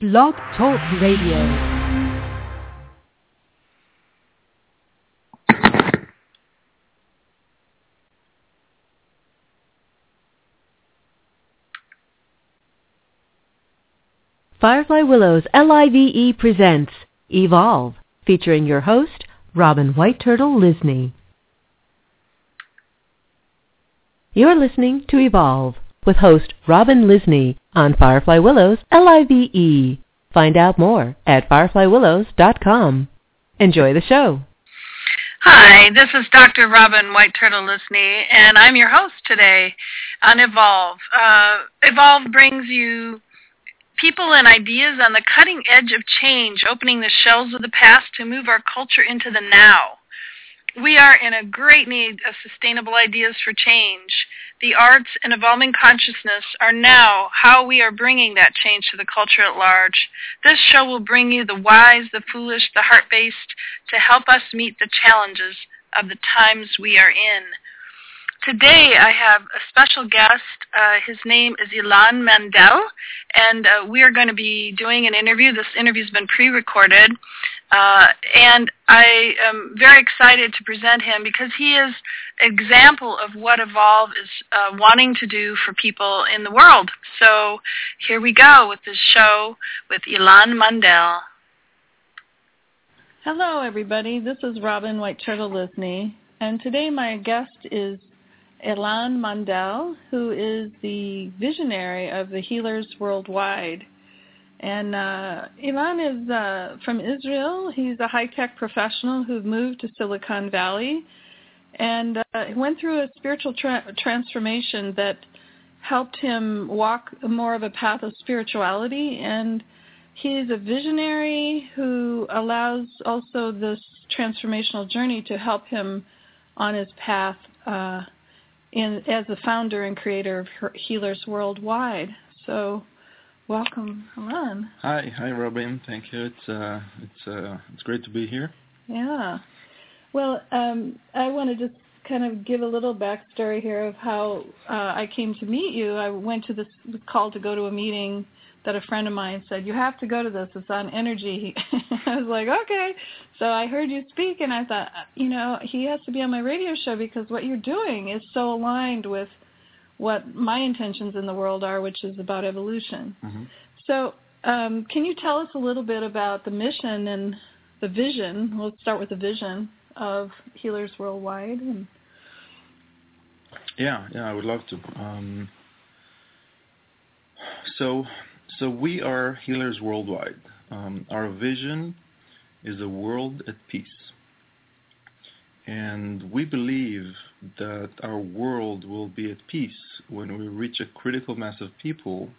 Blog Talk Radio. Firefly Willows LIVE presents Evolve, featuring your host, Robin White Turtle Lysne. You're listening to Evolve with host Robin Lysne on Firefly Willows LIVE. Find out more at fireflywillows.com. Enjoy the show. Hi, this is Dr. Robin White Turtle Lysne, and I'm your host today on Evolve. Uh, Evolve brings you people and ideas on the cutting edge of change, opening the shells of the past to move our culture into the now. We are in a great need of sustainable ideas for change. The arts and evolving consciousness are now how we are bringing that change to the culture at large. This show will bring you the wise, the foolish, the heart-based to help us meet the challenges of the times we are in. Today I have a special guest. Uh, his name is Ilan Mandel, and uh, we are going to be doing an interview. This interview has been pre-recorded, uh, and I am very excited to present him because he is an example of what Evolve is uh, wanting to do for people in the world. So here we go with this show with Ilan Mandel. Hello, everybody. This is Robin White Turtle and today my guest is Ilan Mandel, who is the visionary of the Healers Worldwide. And uh, Ilan is uh, from Israel. He's a high-tech professional who moved to Silicon Valley and uh, went through a spiritual tra- transformation that helped him walk more of a path of spirituality. And he's a visionary who allows also this transformational journey to help him on his path uh, in, as the founder and creator of Healers Worldwide. So, welcome, Ilan. Hi, hi, Robin. Thank you. It's uh, it's uh, it's great to be here. Yeah. Well, um, I want to just kind of give a little backstory here of how uh, I came to meet you. I went to this call to go to a meeting that a friend of mine said, you have to go to this. It's on energy. I was like, okay. So I heard you speak, and I thought, you know, he has to be on my radio show because what you're doing is so aligned with what my intentions in the world are, which is about evolution. Mm-hmm. So um, can you tell us a little bit about the mission and the vision? Let's start with the vision of Healers Worldwide. And... Yeah, yeah, I would love to. Um, so so we are healers worldwide. Um, our vision is a world at peace. And we believe that our world will be at peace when we reach a critical mass of people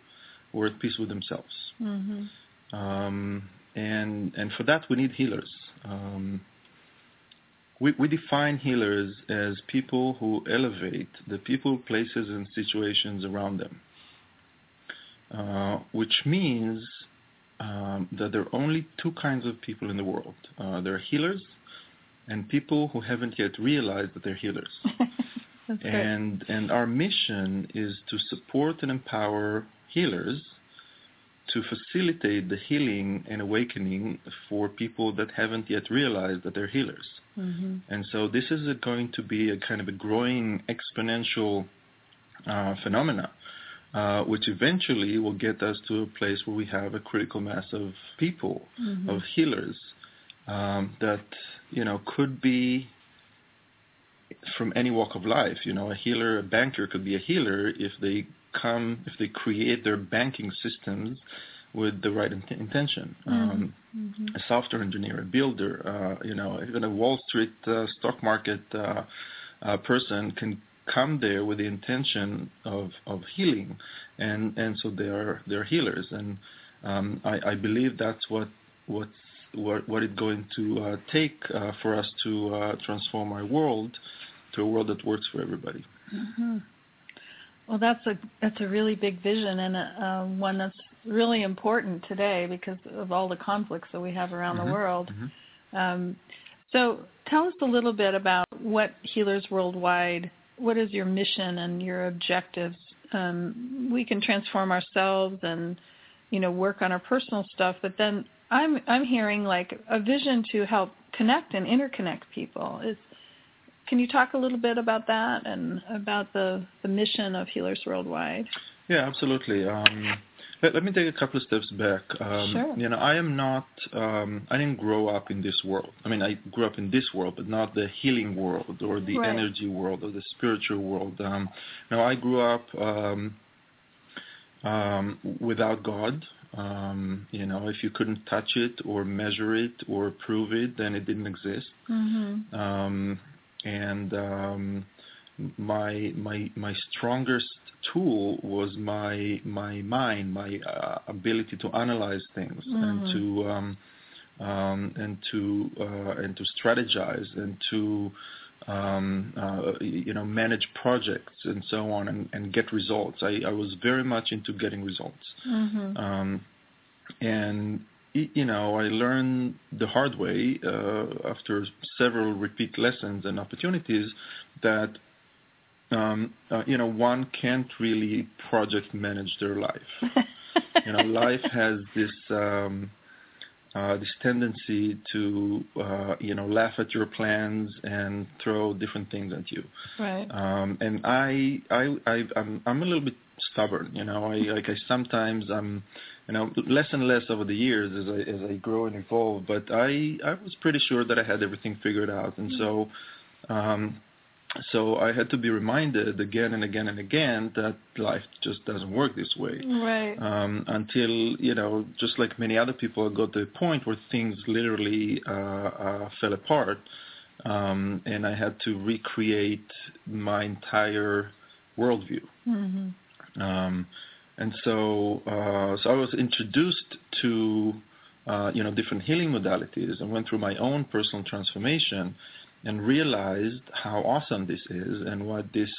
who are at peace with themselves. Mm-hmm. Um, and and for that we need healers. Um, we, we define healers as people who elevate the people, places, and situations around them. Uh, which means um, that there are only two kinds of people in the world. Uh, there are healers and people who haven't yet realized that they're healers. and and our mission is to support and empower healers to facilitate the healing and awakening for people that haven't yet realized that they're healers. Mm-hmm. And so this is a, going to be a kind of a growing exponential uh, phenomena uh, which eventually will get us to a place where we have a critical mass of people, mm-hmm. of healers, um, that you know could be from any walk of life. You know, a healer, a banker could be a healer if they come, if they create their banking systems with the right in- intention. Um, mm-hmm. A software engineer, a builder, uh, you know, even a Wall Street uh, stock market uh, uh person can come there with the intention of, of healing, and, and so they are they're healers, and um, I, I believe that's what what's what what it's going to uh, take uh, for us to uh, transform our world to a world that works for everybody. Mm-hmm. Well, that's a that's a really big vision and a, uh, one that's really important today because of all the conflicts that we have around mm-hmm. the world. Mm-hmm. Um, so, tell us a little bit about what Healers Worldwide what is your mission and your objectives? Um, we can transform ourselves and you know, work on our personal stuff, but then I'm I'm hearing like a vision to help connect and interconnect people. Is can you talk a little bit about that and about the the mission of Healers Worldwide? Yeah, absolutely. Um, let, me take a couple of steps back. Um, sure. You know, I am not. Um, I didn't grow up in this world. I mean, I grew up in this world, but not the healing world or the right. energy world or the spiritual world. Um, no, I grew up um, um, without God. Um, you know, if you couldn't touch it or measure it or prove it, then it didn't exist. Mm-hmm. Um, and um, my my my strongest tool was my my mind, my uh, ability to analyze things mm-hmm. and to um, um, and to uh, and to strategize and to um, uh, you know manage projects and so on and, and get results. I, I, was very much into getting results, mm-hmm. um, and you know I learned the hard way uh, after several repeat lessons and opportunities that you know, one can't really project manage their life. you know, life has this um, uh, this tendency to uh, you know laugh at your plans and throw different things at you. Right. Um, and I I I I'm I'm a little bit stubborn. You know, I like I sometimes I'm you know less and less over the years as I as I grow and evolve. But I I was pretty sure that I had everything figured out, and so. Um, so I had to be reminded again and again and again that life just doesn't work this way. Right. Um, until you know, just like many other people, I got to a point where things literally uh, uh, fell apart, um, and I had to recreate my entire worldview. Mm-hmm. Um, and so, uh, so I was introduced to uh, you know different healing modalities and went through my own personal transformation and realized how awesome this is and what this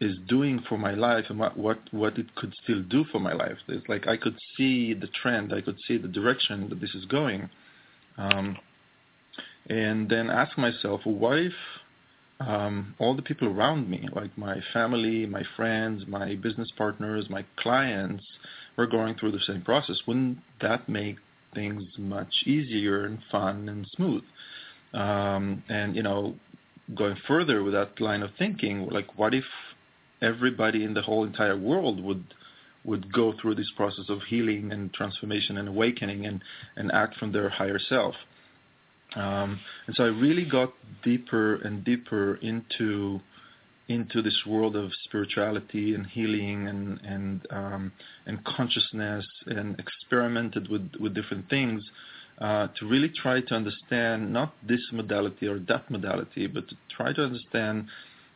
is doing for my life and what, what, what it could still do for my life. It's like I could see the trend, I could see the direction that this is going. Um, and then ask myself, what if um, all the people around me, like my family, my friends, my business partners, my clients, were going through the same process? Wouldn't that make things much easier and fun and smooth? Um, and you know, going further with that line of thinking, like what if everybody in the whole entire world would would go through this process of healing and transformation and awakening and, and act from their higher self. Um, and so I really got deeper and deeper into into this world of spirituality and healing and and um, and consciousness and experimented with with different things to really try to understand not this modality or that modality, but to try to understand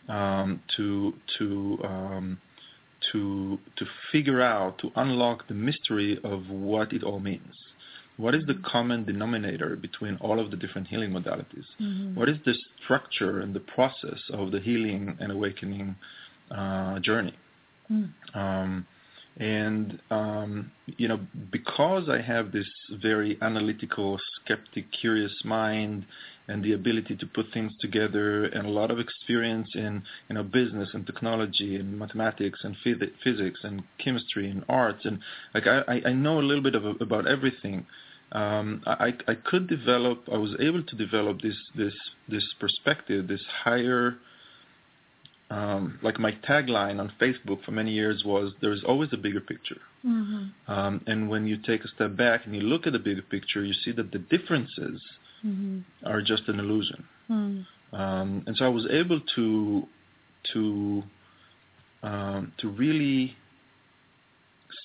um, to to um, to to figure out to unlock the mystery of what it all means. What is the common denominator between all of the different healing modalities? Mm-hmm. What is the structure and the process of the healing and awakening uh, journey? Mm. Um, and um, you know, because I have this very analytical, skeptic, curious mind, and the ability to put things together, and a lot of experience in you know business and technology and mathematics and phys- physics and chemistry and arts, and like I, I know a little bit of, about everything. Um, I, I could develop. I was able to develop this this this perspective, this higher um, like my tagline on Facebook for many years was there's always a bigger picture. Mm-hmm. Um, and when you take a step back and you look at the bigger picture, you see that the differences mm-hmm. are just an illusion. Mm-hmm. Um, and so I was able to to um, to really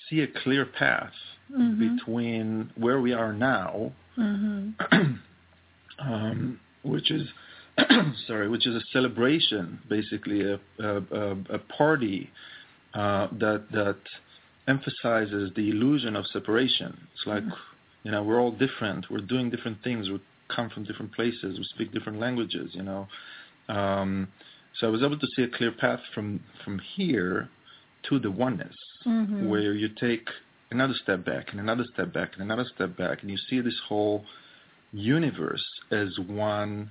see a clear path mm-hmm. between where we are now, Mm-hmm. um, which is sorry, which is a celebration, basically a a, a party uh, that that emphasizes the illusion of separation. It's like you know we're all different, we're doing different things, we come from different places, we speak different languages. You know, um, so I was able to see a clear path from from here to the oneness, mm-hmm. where you take another step back and another step back and another step back, and you see this whole universe as one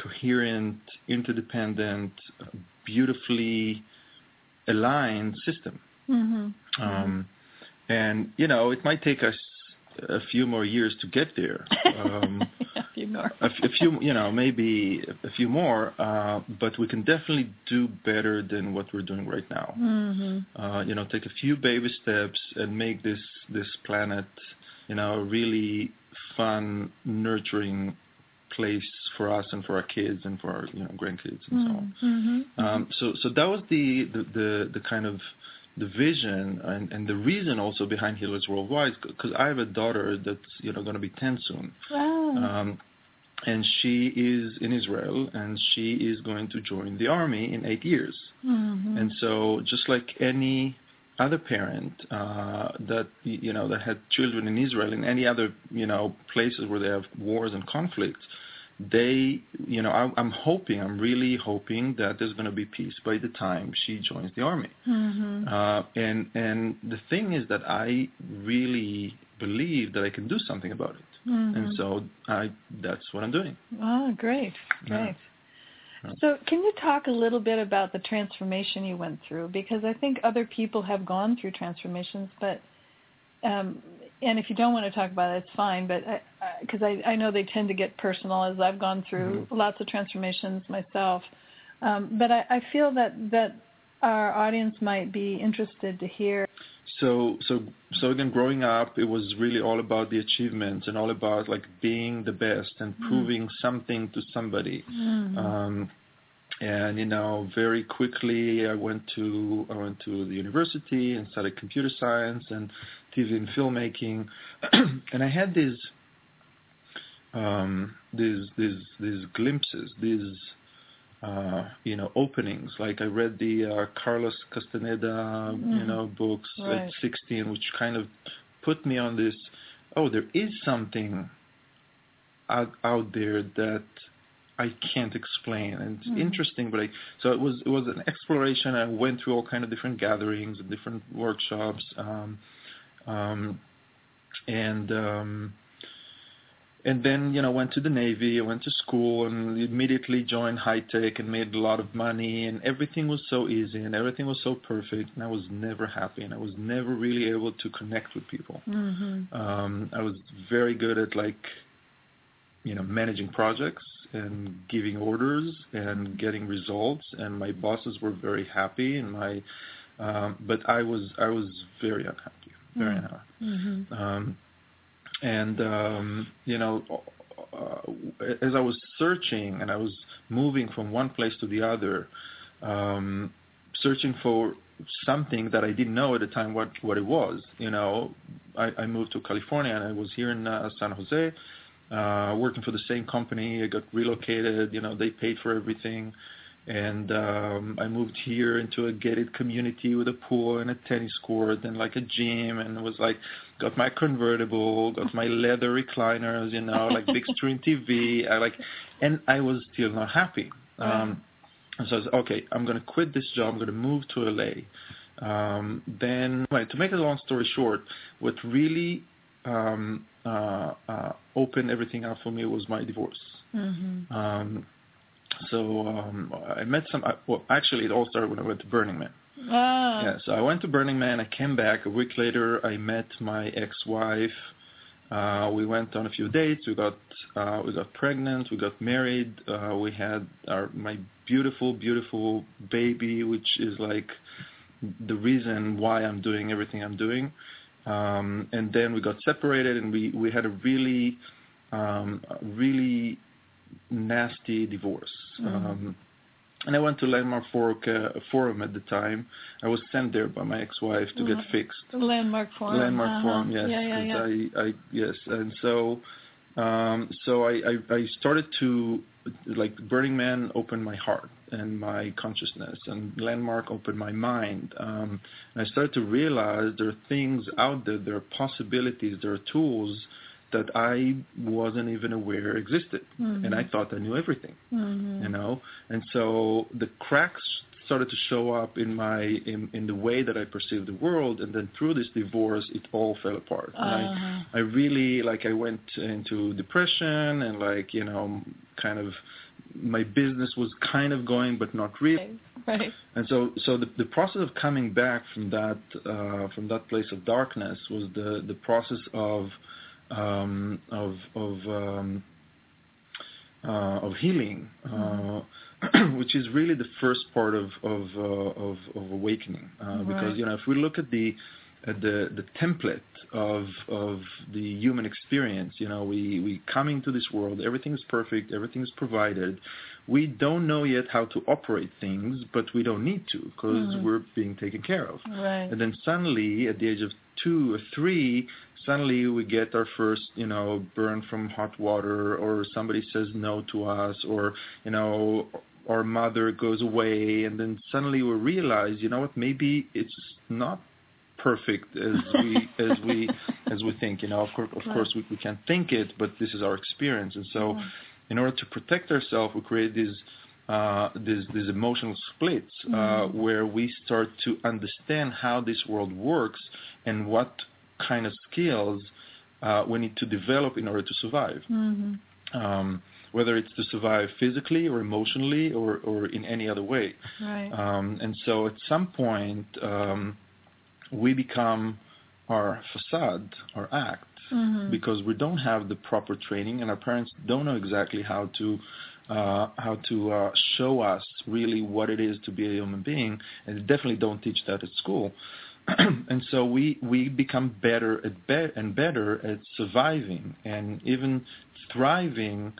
coherent, interdependent, beautifully aligned system. Mm-hmm. Um, and you know, it might take us a few more years to get there. Um, a few more. a, a, few, you know, maybe a few more, uh, but we can definitely do better than what we're doing right now. Mm-hmm. Uh, you know, take a few baby steps and make this this planet, you know, a really fun, nurturing place for us and for our kids and for our you know grandkids and so on. Mm-hmm. Um, so so that was the the the, the kind of the vision and, and the reason also behind Healers Worldwide, because I have a daughter that's you know going to be 10 soon, oh. um, and she is in Israel and she is going to join the army in eight years. Mm-hmm. And so just like any other parent uh, that you know that had children in Israel in any other you know places where they have wars and conflicts, they, you know, I, I'm hoping, I'm really hoping that there's going to be peace by the time she joins the army. Mm-hmm. Uh, and and the thing is that I really believe that I can do something about it, mm-hmm. and so I that's what I'm doing. Oh, great, great. Yeah. So, can you talk a little bit about the transformation you went through? Because I think other people have gone through transformations, but um, and if you don't want to talk about it, it's fine. But because I, I, I, know they tend to get personal, as I've gone through mm-hmm. lots of transformations myself. Um, but I, I, feel that that our audience might be interested to hear. So so so again, growing up, it was really all about the achievements and all about like being the best and mm-hmm. proving something to somebody. Mm-hmm. Um, and you know very quickly i went to i went to the university and studied computer science and tv and filmmaking and i had these um these these these glimpses these uh you know openings like i read the uh, carlos castaneda mm. you know books right. at 16 which kind of put me on this oh there is something out out there that I can't explain. And it's mm. interesting, but I so it was it was an exploration. I went through all kind of different gatherings and different workshops, um, um, and um, and then you know went to the Navy. I went to school and immediately joined high tech and made a lot of money. And everything was so easy and everything was so perfect. And I was never happy and I was never really able to connect with people. Mm-hmm. Um, I was very good at like you know managing projects and giving orders and getting results and my bosses were very happy and my um, but I was I was very unhappy very mm. unhappy mm-hmm. um, and um, you know uh, as I was searching and I was moving from one place to the other um, searching for something that I didn't know at the time what what it was you know I, I moved to California and I was here in uh, San Jose uh, working for the same company. I got relocated. You know, they paid for everything, and um, I moved here into a gated community with a pool and a tennis court and like a gym, and was like got my convertible, got my leather recliners, you know, like big screen TV. I like, and I was still not happy. Um, and so I was okay. I'm going to quit this job. I'm going to move to LA. Um, then, right, to make a long story short, what really um, uh, uh, opened everything up for me was my divorce. Mm-hmm. Um, so um, I met some. Well, actually, it all started when I went to Burning Man. Ah. Yeah, so I went to Burning Man. I came back a week later. I met my ex-wife. Uh, we went on a few dates. We got uh, we got pregnant. We got married. Uh, we had our my beautiful, beautiful baby, which is like the reason why I'm doing everything I'm doing. Um, and then we got separated, and we we had a really um, really nasty divorce. Mm-hmm. Um, and I went to Landmark Fork, uh, Forum at the time. I was sent there by my ex-wife to mm-hmm. get fixed. Landmark Forum. Landmark uh-huh. Forum, yes. Yeah, yeah, yeah. I, I, yes, and so, um, so I, I, I started to, like, Burning Man opened my heart and my consciousness, and Landmark opened my mind. Um, and I started to realize there are things out there, there are possibilities, there are tools that I wasn't even aware existed, mm-hmm. and I thought I knew everything, mm-hmm. you know. And so the cracks started to show up in my in, in the way that I perceived the world, and then through this divorce, it all fell apart. Uh-huh. I, I really like I went into depression and like you know kind of my business was kind of going, but not really. Right. And so, so the, the process of coming back from that uh, from that place of darkness was the the process of um, of of um, uh, of healing, mm-hmm. which is really the first part of of uh, of, of, awakening. Uh, right. Because you know, if we look at the at the the template of of the human experience, you know, we we come into this world, everything is perfect, everything is provided. We don't know yet how to operate things, but we don't need to because mm-hmm. we're being taken care of. Right. And then suddenly, at the age of two or three, suddenly we get our first, you know, burn from hot water, or somebody says no to us, or you know, our mother goes away, and then suddenly we realize, you know what, maybe it's not perfect as we as we as we think. You know, of course, of course, we, we can't think it, but this is our experience, and so, in order to protect ourselves, we create these these, these emotional splits uh, mm-hmm. where we start to understand how this world works and what kind of skills uh, we need to develop in order to survive. Mm-hmm. Um, whether it's to survive physically or emotionally or, or in any other way. Right. Um, and so at some point, um, we become our facade, our act, mm-hmm. because we don't have the proper training and our parents don't know exactly how to uh, how to uh, show us really what it is to be a human being, and definitely don't teach that at school. and so we we become better at be- and better at surviving and even thriving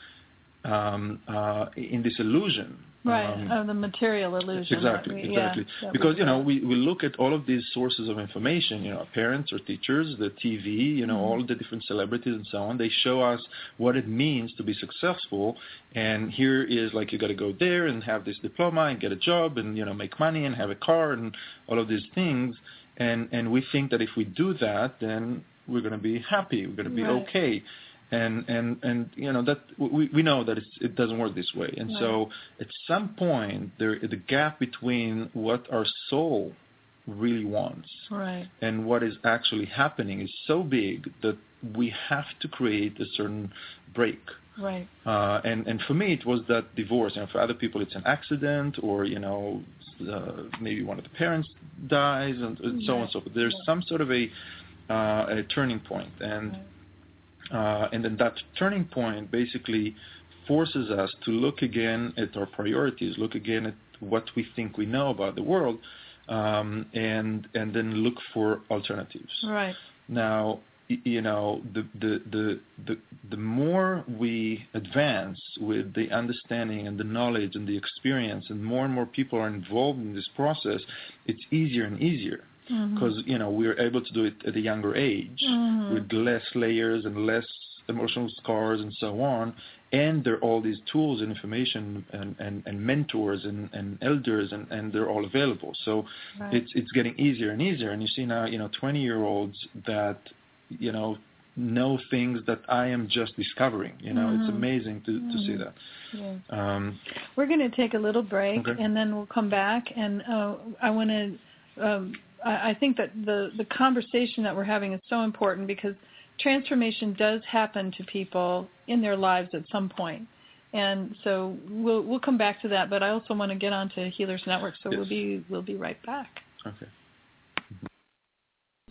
um, uh, in this illusion Right, um, of the material illusion. Exactly, we, exactly. Yeah, because, you know, we, we look at all of these sources of information, you know, parents or teachers, the TV, you know, mm-hmm. all the different celebrities and so on. They show us what it means to be successful. And here is like you got to go there and have this diploma and get a job and, you know, make money and have a car and all of these things. And, and we think that if we do that, then we're going to be happy. We're going to be right. okay and and and you know that we we know that it doesn't work this way. And right. so at some point there the gap between what our soul really wants right. and what is actually happening is so big that we have to create a certain break. Right. Uh, and and for me it was that divorce. And for other people it's an accident or you know uh, maybe one of the parents dies and, so on and so forth. There's some sort of a uh, a turning point. And right that turning point basically forces us to look again at our priorities, look again at what we think we know about the world, um, and and then look for alternatives. Right. Now, you know, the, the the the the more we advance with the understanding and the knowledge and the experience, and more and more people are involved in this process, it's easier and easier because mm-hmm. you know we are able to do it at a younger age mm-hmm. with less layers and less emotional scars and so on and there are all these tools and information and, and, and mentors and, and elders and, and they're all available so right. it's it's getting easier and easier and you see now you know 20 year olds that you know know things that I am just discovering. You know, mm-hmm. it's amazing to, mm-hmm. to see that. Yes. Um, We're going to take a little break, okay. and then we'll come back. And uh, I want to um, I, I think that the the conversation that we're having is so important because transformation does happen to people in their lives at some point. And so we'll we'll come back to that, but I also want to get on to Healers Network, so yes. we'll be we'll be right back. Okay.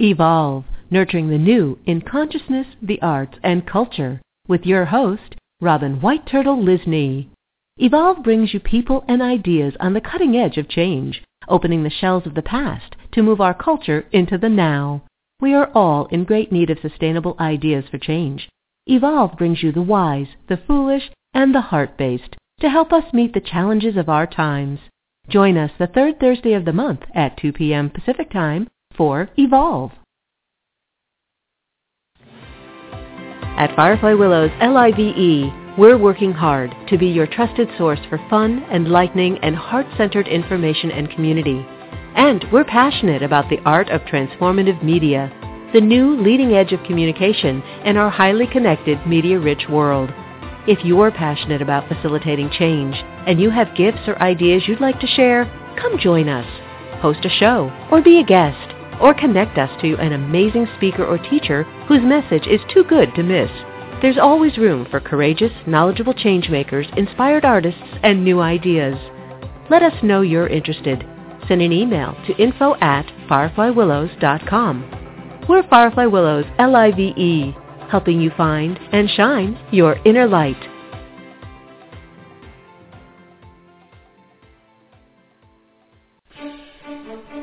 Evolve, nurturing the new in consciousness, the arts, and culture, with your host, Robin White Turtle Lysne. Evolve brings you people and ideas on the cutting edge of change, opening the shells of the past to move our culture into the now. We are all in great need of sustainable ideas for change. Evolve brings you the wise, the foolish, and the heart-based to help us meet the challenges of our times. Join us the third Thursday of the month at 2 p.m. Pacific Time for Evolve. At Firefly Willows LIVE, we're working hard to be your trusted source for fun, enlightening, and heart-centered information and community. And we're passionate about the art of transformative media, the new leading edge of communication in our highly connected, media-rich world. If you're passionate about facilitating change and you have gifts or ideas you'd like to share, come join us. Host a show or be a guest or connect us to an amazing speaker or teacher whose message is too good to miss. There's always room for courageous, knowledgeable changemakers, inspired artists, and new ideas. Let us know you're interested. Send an email to info at fireflywillows.com. We're Firefly Willows, L-I-V-E, helping you find and shine your inner light.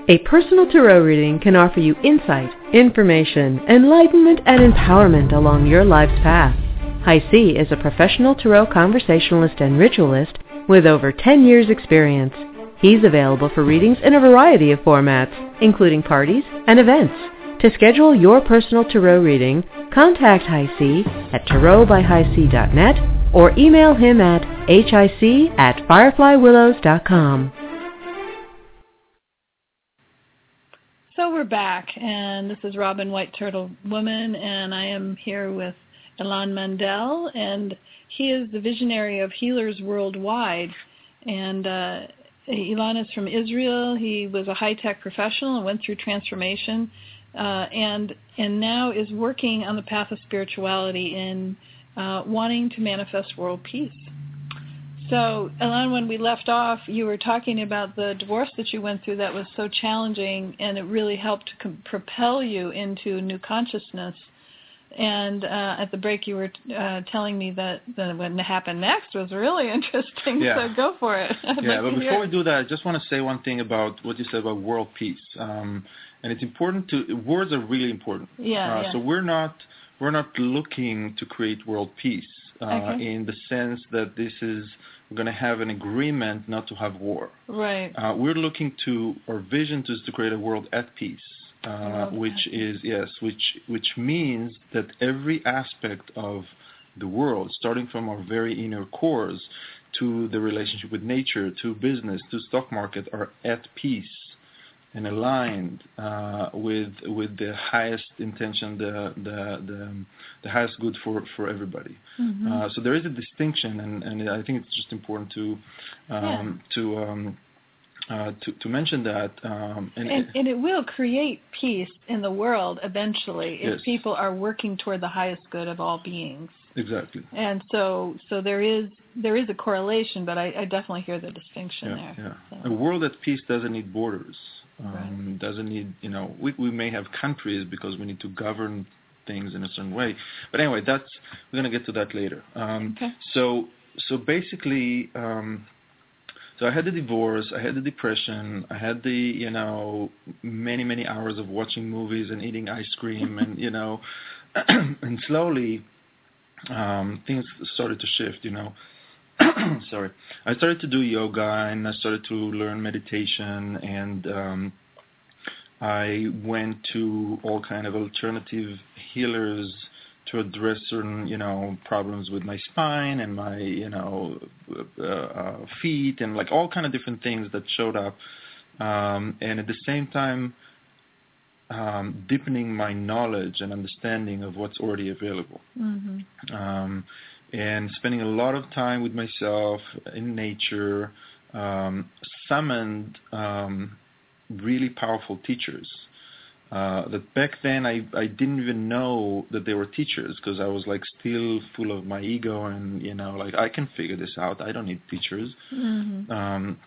A personal tarot reading can offer you insight, information, enlightenment, and empowerment along your life's path. High C is a professional tarot conversationalist and ritualist with over 10 years experience. He's available for readings in a variety of formats, including parties and events. To schedule your personal tarot reading, contact High C at tarotbyhighc.net or email him at hic at fireflywillows.com. So we're back, and this is Robin White Turtle Woman, and I am here with Ilan Mandel, and he is the visionary of Healers Worldwide. And uh, Ilan is from Israel. He was a high-tech professional and went through transformation, uh, and and now is working on the path of spirituality in uh, wanting to manifest world peace. So, Ilan, when we left off, you were talking about the divorce that you went through that was so challenging, and it really helped to com- propel you into new consciousness. And uh, at the break, you were uh, telling me that the, what happened next was really interesting. Yeah. So go for it. I'd yeah, like but before we do that, I just want to say one thing about what you said about world peace. Um, and it's important to words are really important. Yeah, Uh, yeah. So we're not we're not looking to create world peace uh, Okay. in the sense that this is we're going to have an agreement not to have war. right. Uh, we're looking to our vision is to create a world at peace, which at is yes, which which means that every aspect of the world, starting from our very inner cores to the relationship with nature, to business, to stock market, are at peace and aligned uh, with with the highest intention, the the the, the highest good for for everybody. Mhm. Uh, so there is a distinction, and, and I think it's just important to um, to, um, uh, to to mention that. Um, and, and, and it will create peace in the world eventually if Yes. people are working toward the highest good of all beings. exactly. And so, so there is there is a correlation, but I, I definitely hear the distinction Yeah, there. yeah. So- A world at peace doesn't need borders. Um, Right. Doesn't need, you know, we we may have countries because we need to govern things in a certain way. But anyway, that's we're gonna get to that later. Um, Okay. So so basically, um, so I had the divorce, I had the depression, I had the you know many many hours of watching movies and eating ice cream and you know, and slowly um, things started to shift. You know. sorry, I started to do yoga and I started to learn meditation and um, I went to all kind of alternative healers to address certain you know problems with my spine and my you know uh, uh, feet and like all kind of different things that showed up um, and at the same time um, deepening my knowledge and understanding of what's already available Mhm. um, and spending a lot of time with myself in nature, um, summoned um, really powerful teachers. Uh, that back then I, I didn't even know that they were teachers because I was like still full of my ego and you know like I can figure this out. I don't need teachers. Mhm. um,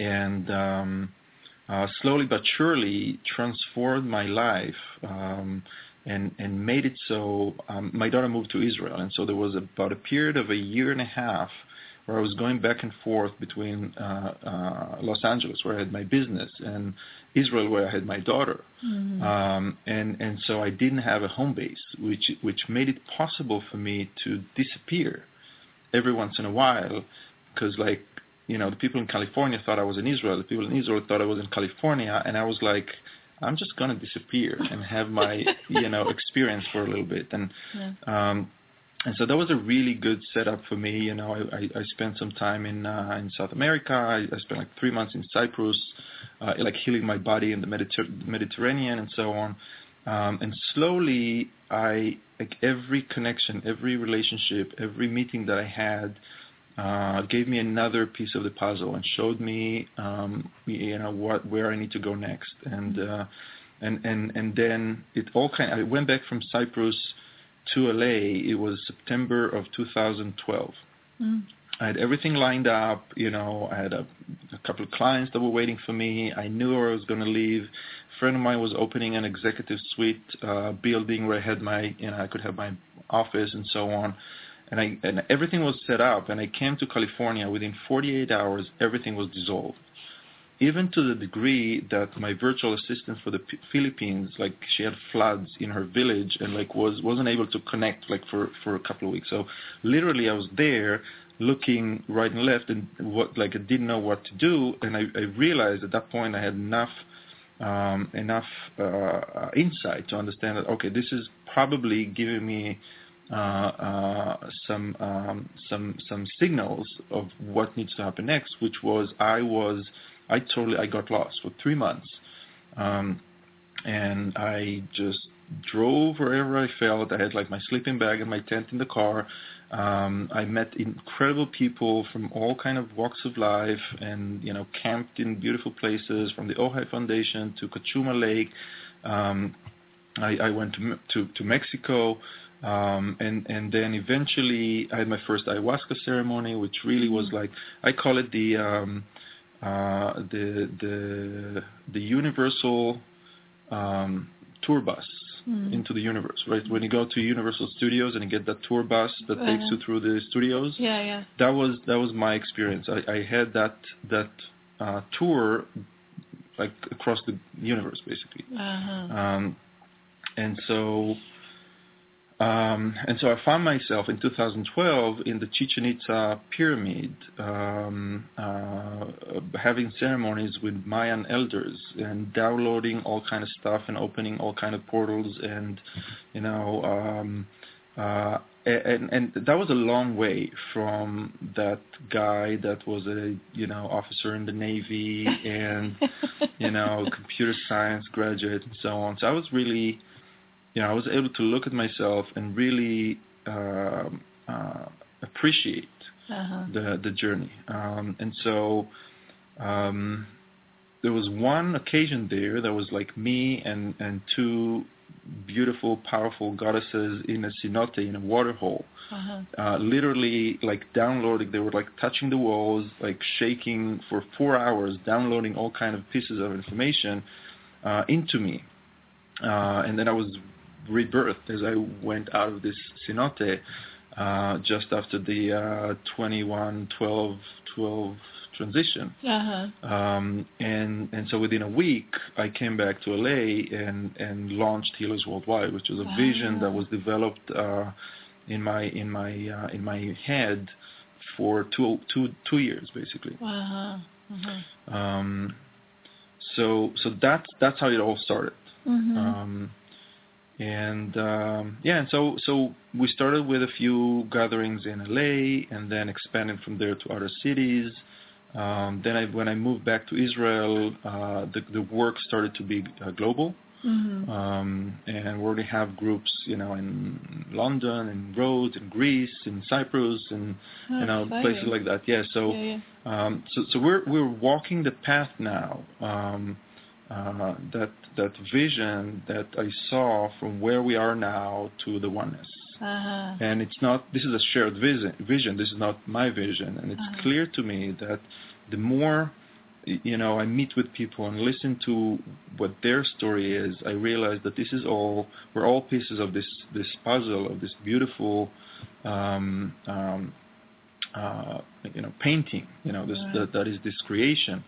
and um, uh, slowly but surely transformed my life um, and and made it so um, my daughter moved to Israel, and so there was about a period of a year and a half where I was going back and forth between uh, uh, Los Angeles, where I had my business, and Israel, where I had my daughter, Mhm. um, and and so I didn't have a home base, which which made it possible for me to disappear every once in a while, because like you know the people in California thought I was in Israel, the people in Israel thought I was in California, and I was like, I'm just gonna disappear and have my you know experience for a little bit, and Yeah. um, that was a really good setup for me. You know, I, spent some time in uh, in South America. I, spent like three months in Cyprus, uh, like healing my body in the Mediter- Mediterranean and so on. Um, and slowly, I every connection, every relationship, every meeting that I had uh, gave me another piece of the puzzle and showed me, um, you know, what where I need to go next. And uh, and and and then it all kind. I went back from Cyprus to LA, it was September of 2012. Mm. I had everything lined up. You know, I had a, a couple of clients that were waiting for me. I knew where I was going to leave. A friend of mine was opening an executive suite uh, building where I had my, you know, I could have my office and so on. And I and everything was set up. And I came to California within 48 hours. Everything was dissolved even to the degree that my virtual assistant for the P- Philippines, like she had floods in her village and like was wasn't able to connect like for for a couple of weeks. So literally, I was there looking right and left and what like I didn't know what to do, and I, I realized at that point I had enough um, enough uh, insight to understand that okay, this is probably giving me uh, uh, some um, some some signals of what needs to happen next, which was I was I totally I got lost for three months, um, and I just drove wherever I felt. I had like my sleeping bag and my tent in the car. Um, I met incredible people from all kind of walks of life, and you know, camped in beautiful places from the Ojai Foundation to Cachuma Lake. Um, I, I went to to, to Mexico. Um, and and then eventually I had my first ayahuasca ceremony, which really was like I call it the um, the the the universal um, tour bus mm. into the universe, right? When you go to Universal Studios and you get that tour bus that uh-huh. takes you through the studios. Yeah, yeah. That was that was my experience. I, I had that that uh, tour like across the universe, basically. Uh-huh. Um, and so um, and so I found myself in 2012 in the Chichen Itza pyramid, um, uh, having ceremonies with Mayan elders and downloading all kind of stuff and opening all kind of portals and, you know, um, uh, and, and that was a long way from that guy that was a you know officer in the navy and you know computer science graduate and so on. So I was really you know, I was able to look at myself and really um, uh, appreciate uh-huh. the the journey. Um, and so um, there was one occasion there that was like me and and two beautiful, powerful goddesses in a cenote in a water hole. Uh-huh. Uh, literally, like downloading, they were like touching the walls, like shaking for four hours, downloading all kind of pieces of information uh, into me. Uh, and then I was rebirthed as I went out of this cenote uh, just after the uh, 21, 12, 12 transition. Uh-huh. Um, and and so within a week, I came back to LA and and launched Healers Worldwide, which was a wow. vision that was developed uh, in my in my uh, in my head for two two two years basically. Uh-huh. Uh-huh. Um, so so that's that's how it all started. Mm-hmm. Um, and um, yeah, and so so we started with a few gatherings in LA, and then expanded from there to other cities. Um, then I, when I moved back to Israel, uh, the the work started to be uh, global, mm-hmm. um, and we already have groups, you know, in London, in Rhodes, in Greece, in Cyprus, and oh, you know exciting. places like that. Yeah, so yeah, yeah. Um, so so we're we're walking the path now. Um, that that vision that I saw from where we are now to the oneness. Uh-huh. And it's not. This is a shared vision. Vision. This is not my vision. And it's uh-huh. clear to me that the more you know I meet with people and listen to what their story is, I realize that this is all. We're all pieces of this this puzzle of this beautiful. Um, um, uh, you know, painting. You know, this, right. that, that is this creation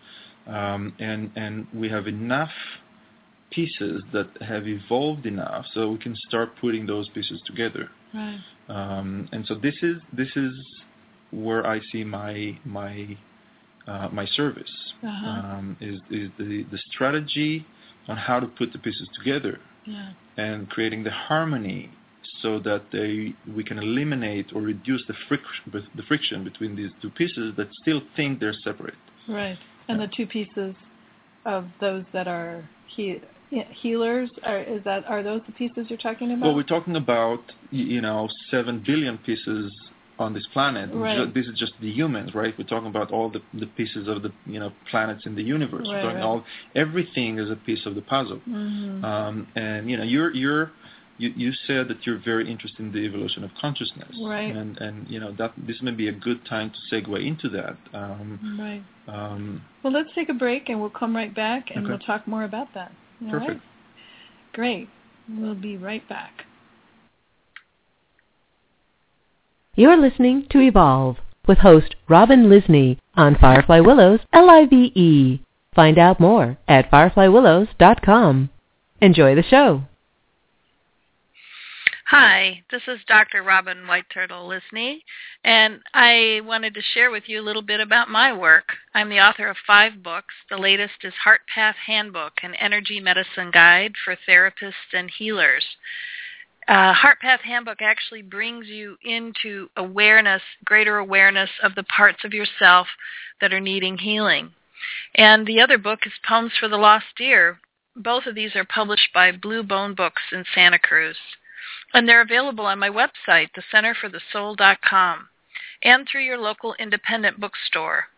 we have enough pieces that have evolved enough so we can start putting those pieces together. Right. Um, and so this is this is where I see my my uh, my service uh-huh. um, is is the the strategy on how to put the pieces together yeah. and creating the harmony so that they we can eliminate or reduce the friction the friction between these two pieces that still think they're separate. Right. And the two pieces of those that are he, healers are is that are those the pieces you're talking about? Well, we're talking about you know seven billion pieces on this planet. Right. This is just the humans, right? We're talking about all the, the pieces of the you know planets in the universe. Right, right. all everything is a piece of the puzzle. Mm-hmm. Um, and you know you're you're you, you said that you're very interested in the evolution of consciousness, Right. And and you know that this may be a good time to segue into that. Um, Right. um, Well, let's take a break and we'll come right back and Okay. we'll talk more about that. All Perfect. right? Great. We'll be right back. You're listening to Evolve with host Robin Lysne on Firefly Willows L-I-V-E. Find out more at fireflywillows.com. Enjoy the show. Hi, this is Dr. Robin White Turtle Lysne, and I wanted to share with you a little bit about my work. I'm the author of five books. The latest is Heart Path Handbook, an energy medicine guide for therapists and healers. Uh, Heart Path Handbook actually brings you into awareness, greater awareness of the parts of yourself that are needing healing. And the other book is Poems for the Lost Deer. Both of these are published by Blue Bone Books in Santa Cruz. And they're available on my website, thecenterforthesoul.com, and through your local independent bookstore.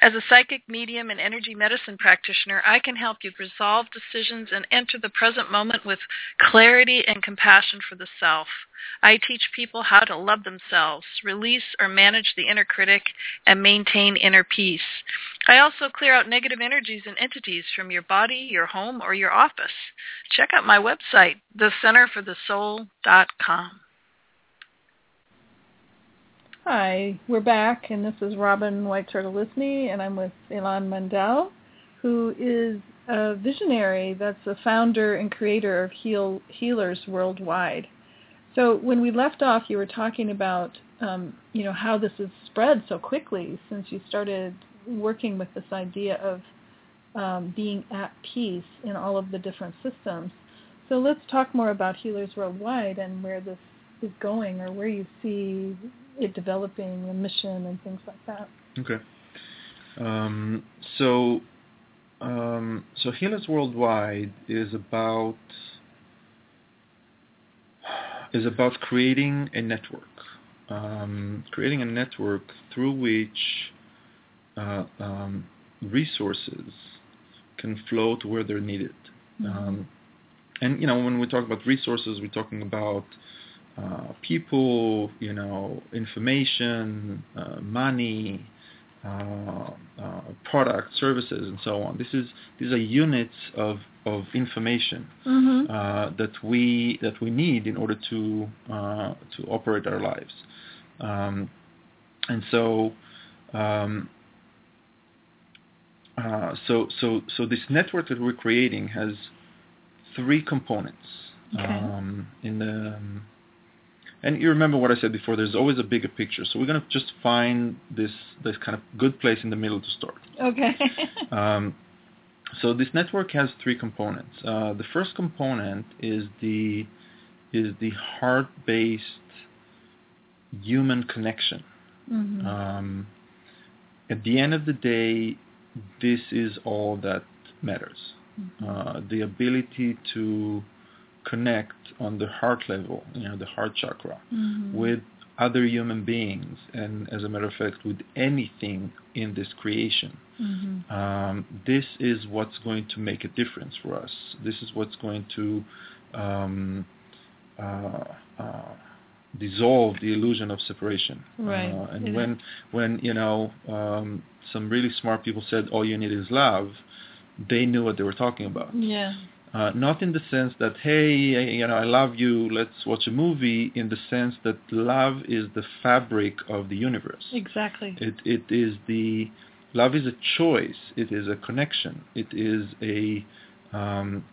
As a psychic medium and energy medicine practitioner, I can help you resolve decisions and enter the present moment with clarity and compassion for the self. I teach people how to love themselves, release or manage the inner critic, and maintain inner peace. I also clear out negative energies and entities from your body, your home, or your office. Check out my website, thecenterforthesoul.com. Hi, we're back, and this is Robin White Turtle Lysne, and I'm with Ilan Mandel, who is a visionary that's a founder and creator of Heal Healers Worldwide. So when we left off, you were talking about um, you know how this has spread so quickly since you started working with this idea of um, being at peace in all of the different systems. So let's talk more about Healers Worldwide and where this is going, or where you see it developing, the mission, and things like that. Okay. Um, so, um, so Healers Worldwide is about is about creating a network, um, creating a network through which uh, um, resources can flow to where they're needed. Um, and you know, when we talk about resources, we're talking about uh, people, you know, information, uh, money, uh, uh, product, services, and so on. This is these are units of of information Mm-hmm. uh, that we that we need in order to uh, to operate our lives. Um, and so, um, uh, so so so this network that we're creating has three components. Okay. Um, in the um, and you remember what I said before. There's always a bigger picture. So we're going to just find this this kind of good place in the middle to start. Okay. Um, so this network has three components. Uh, the first component is the is the heart-based human connection. mm-hmm. Um, at the end of the day, this is all that matters. Uh, the ability to connect on the heart level, you know, the heart chakra, Mhm. with other human beings, and as a matter of fact, with anything in this creation. Mhm. Um, this is what's going to make a difference for us. This is what's going to um, uh, uh, dissolve the illusion of separation. Right. Uh, and It when when you know um, some really smart people said all you need is love, they knew what they were talking about. Yeah. Uh, not in the sense that hey, you know, I love you, let's watch a movie. In the sense that love is the fabric of the universe. Exactly. It it is the love is a choice. It is a connection. It is a um,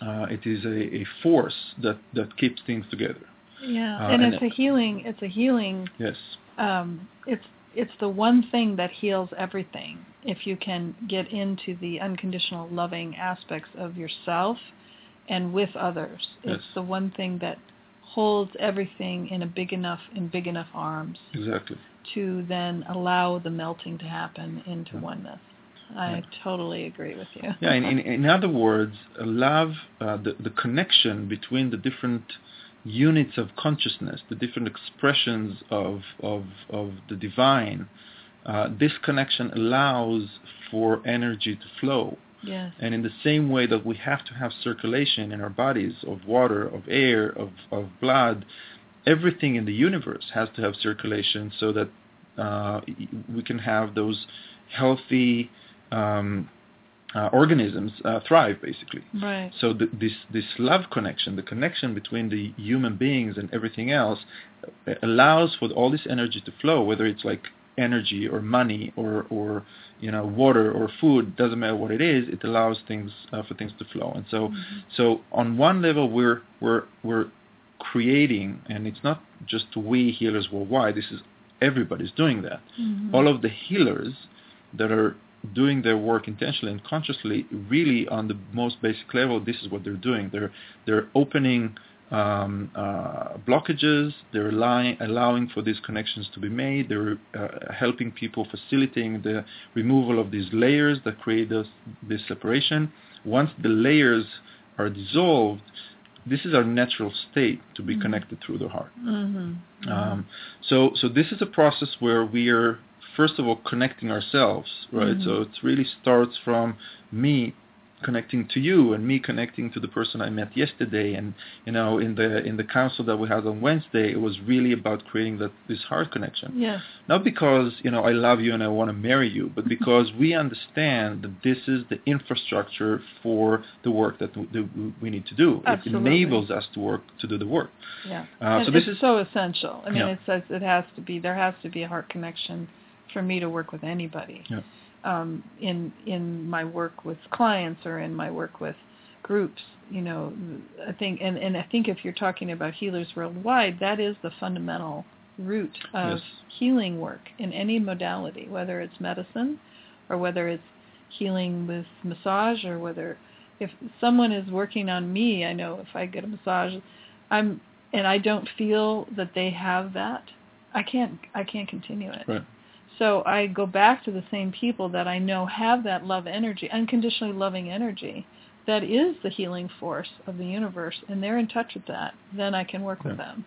uh, it is a, a force that, that keeps things together. Yeah. Uh, and and it's a healing. It's a healing. Yes. Um, it's it's the one thing that heals everything. If you can get into the unconditional loving aspects of yourself and with others, it's the one thing that holds everything in a big enough in big enough arms Exactly. to then allow the melting to happen into Yeah. oneness. I Right. totally agree with you. Yeah. In, in, in other words, love, uh, the the connection between the different units of consciousness, the different expressions of of of the divine. Uh, this connection allows for energy to flow Yes. And in the same way that we have to have circulation in our bodies of water, of air, of, of blood, everything in the universe has to have circulation so that uh, we can have those healthy um, uh, organisms uh, thrive, basically. Right. So the, this this love connection, the connection between the human beings and everything else, uh, allows for all this energy to flow, whether it's like energy or money or or you know water or food doesn't matter what it is it allows things uh, for things to flow and so mm-hmm. so on one level we're we're we're creating and it's not just we healers worldwide this is everybody's doing that mm-hmm. all of the healers that are doing their work intentionally and consciously really on the most basic level this is what they're doing they're they're opening um, uh, blockages. They're allowing, allowing for these connections to be made. They're uh, helping people, facilitating the removal of these layers that create this, this separation. Once the layers are dissolved, this is our natural state to be mm-hmm. connected through the heart. Mm-hmm. Um, so, so this is a process where we are first of all connecting ourselves, right? Mm-hmm. So it really starts from me connecting to you and me connecting to the person I met yesterday and you know in the in the council that we had on Wednesday it was really about creating that this heart connection yes not because you know I love you and I want to marry you but because we understand that this is the infrastructure for the work that we need to do Absolutely. it enables us to work to do the work yeah uh, so this is is so essential I mean yeah. it says it has to be there has to be a heart connection for me to work with anybody yeah um, in in my work with clients or in my work with groups. You know, I think, and and I think if you're talking about healers worldwide, that is the fundamental root of yes. healing work in any modality, whether it's medicine or whether it's healing with massage or whether if someone is working on me, I know if I get a massage, I'm and I don't feel that they have that, I can't I can't continue it. Right. So I go back to the same people that I know have that love energy, unconditionally loving energy, that is the healing force of the universe, and they're in touch with that. Then I can work yeah. with them.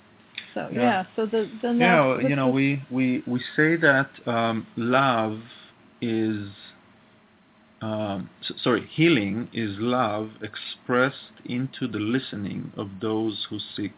So yeah, yeah so the then yeah, you know, we we we say that um, love is. Um, so, sorry, healing is love expressed into the listening of those who seek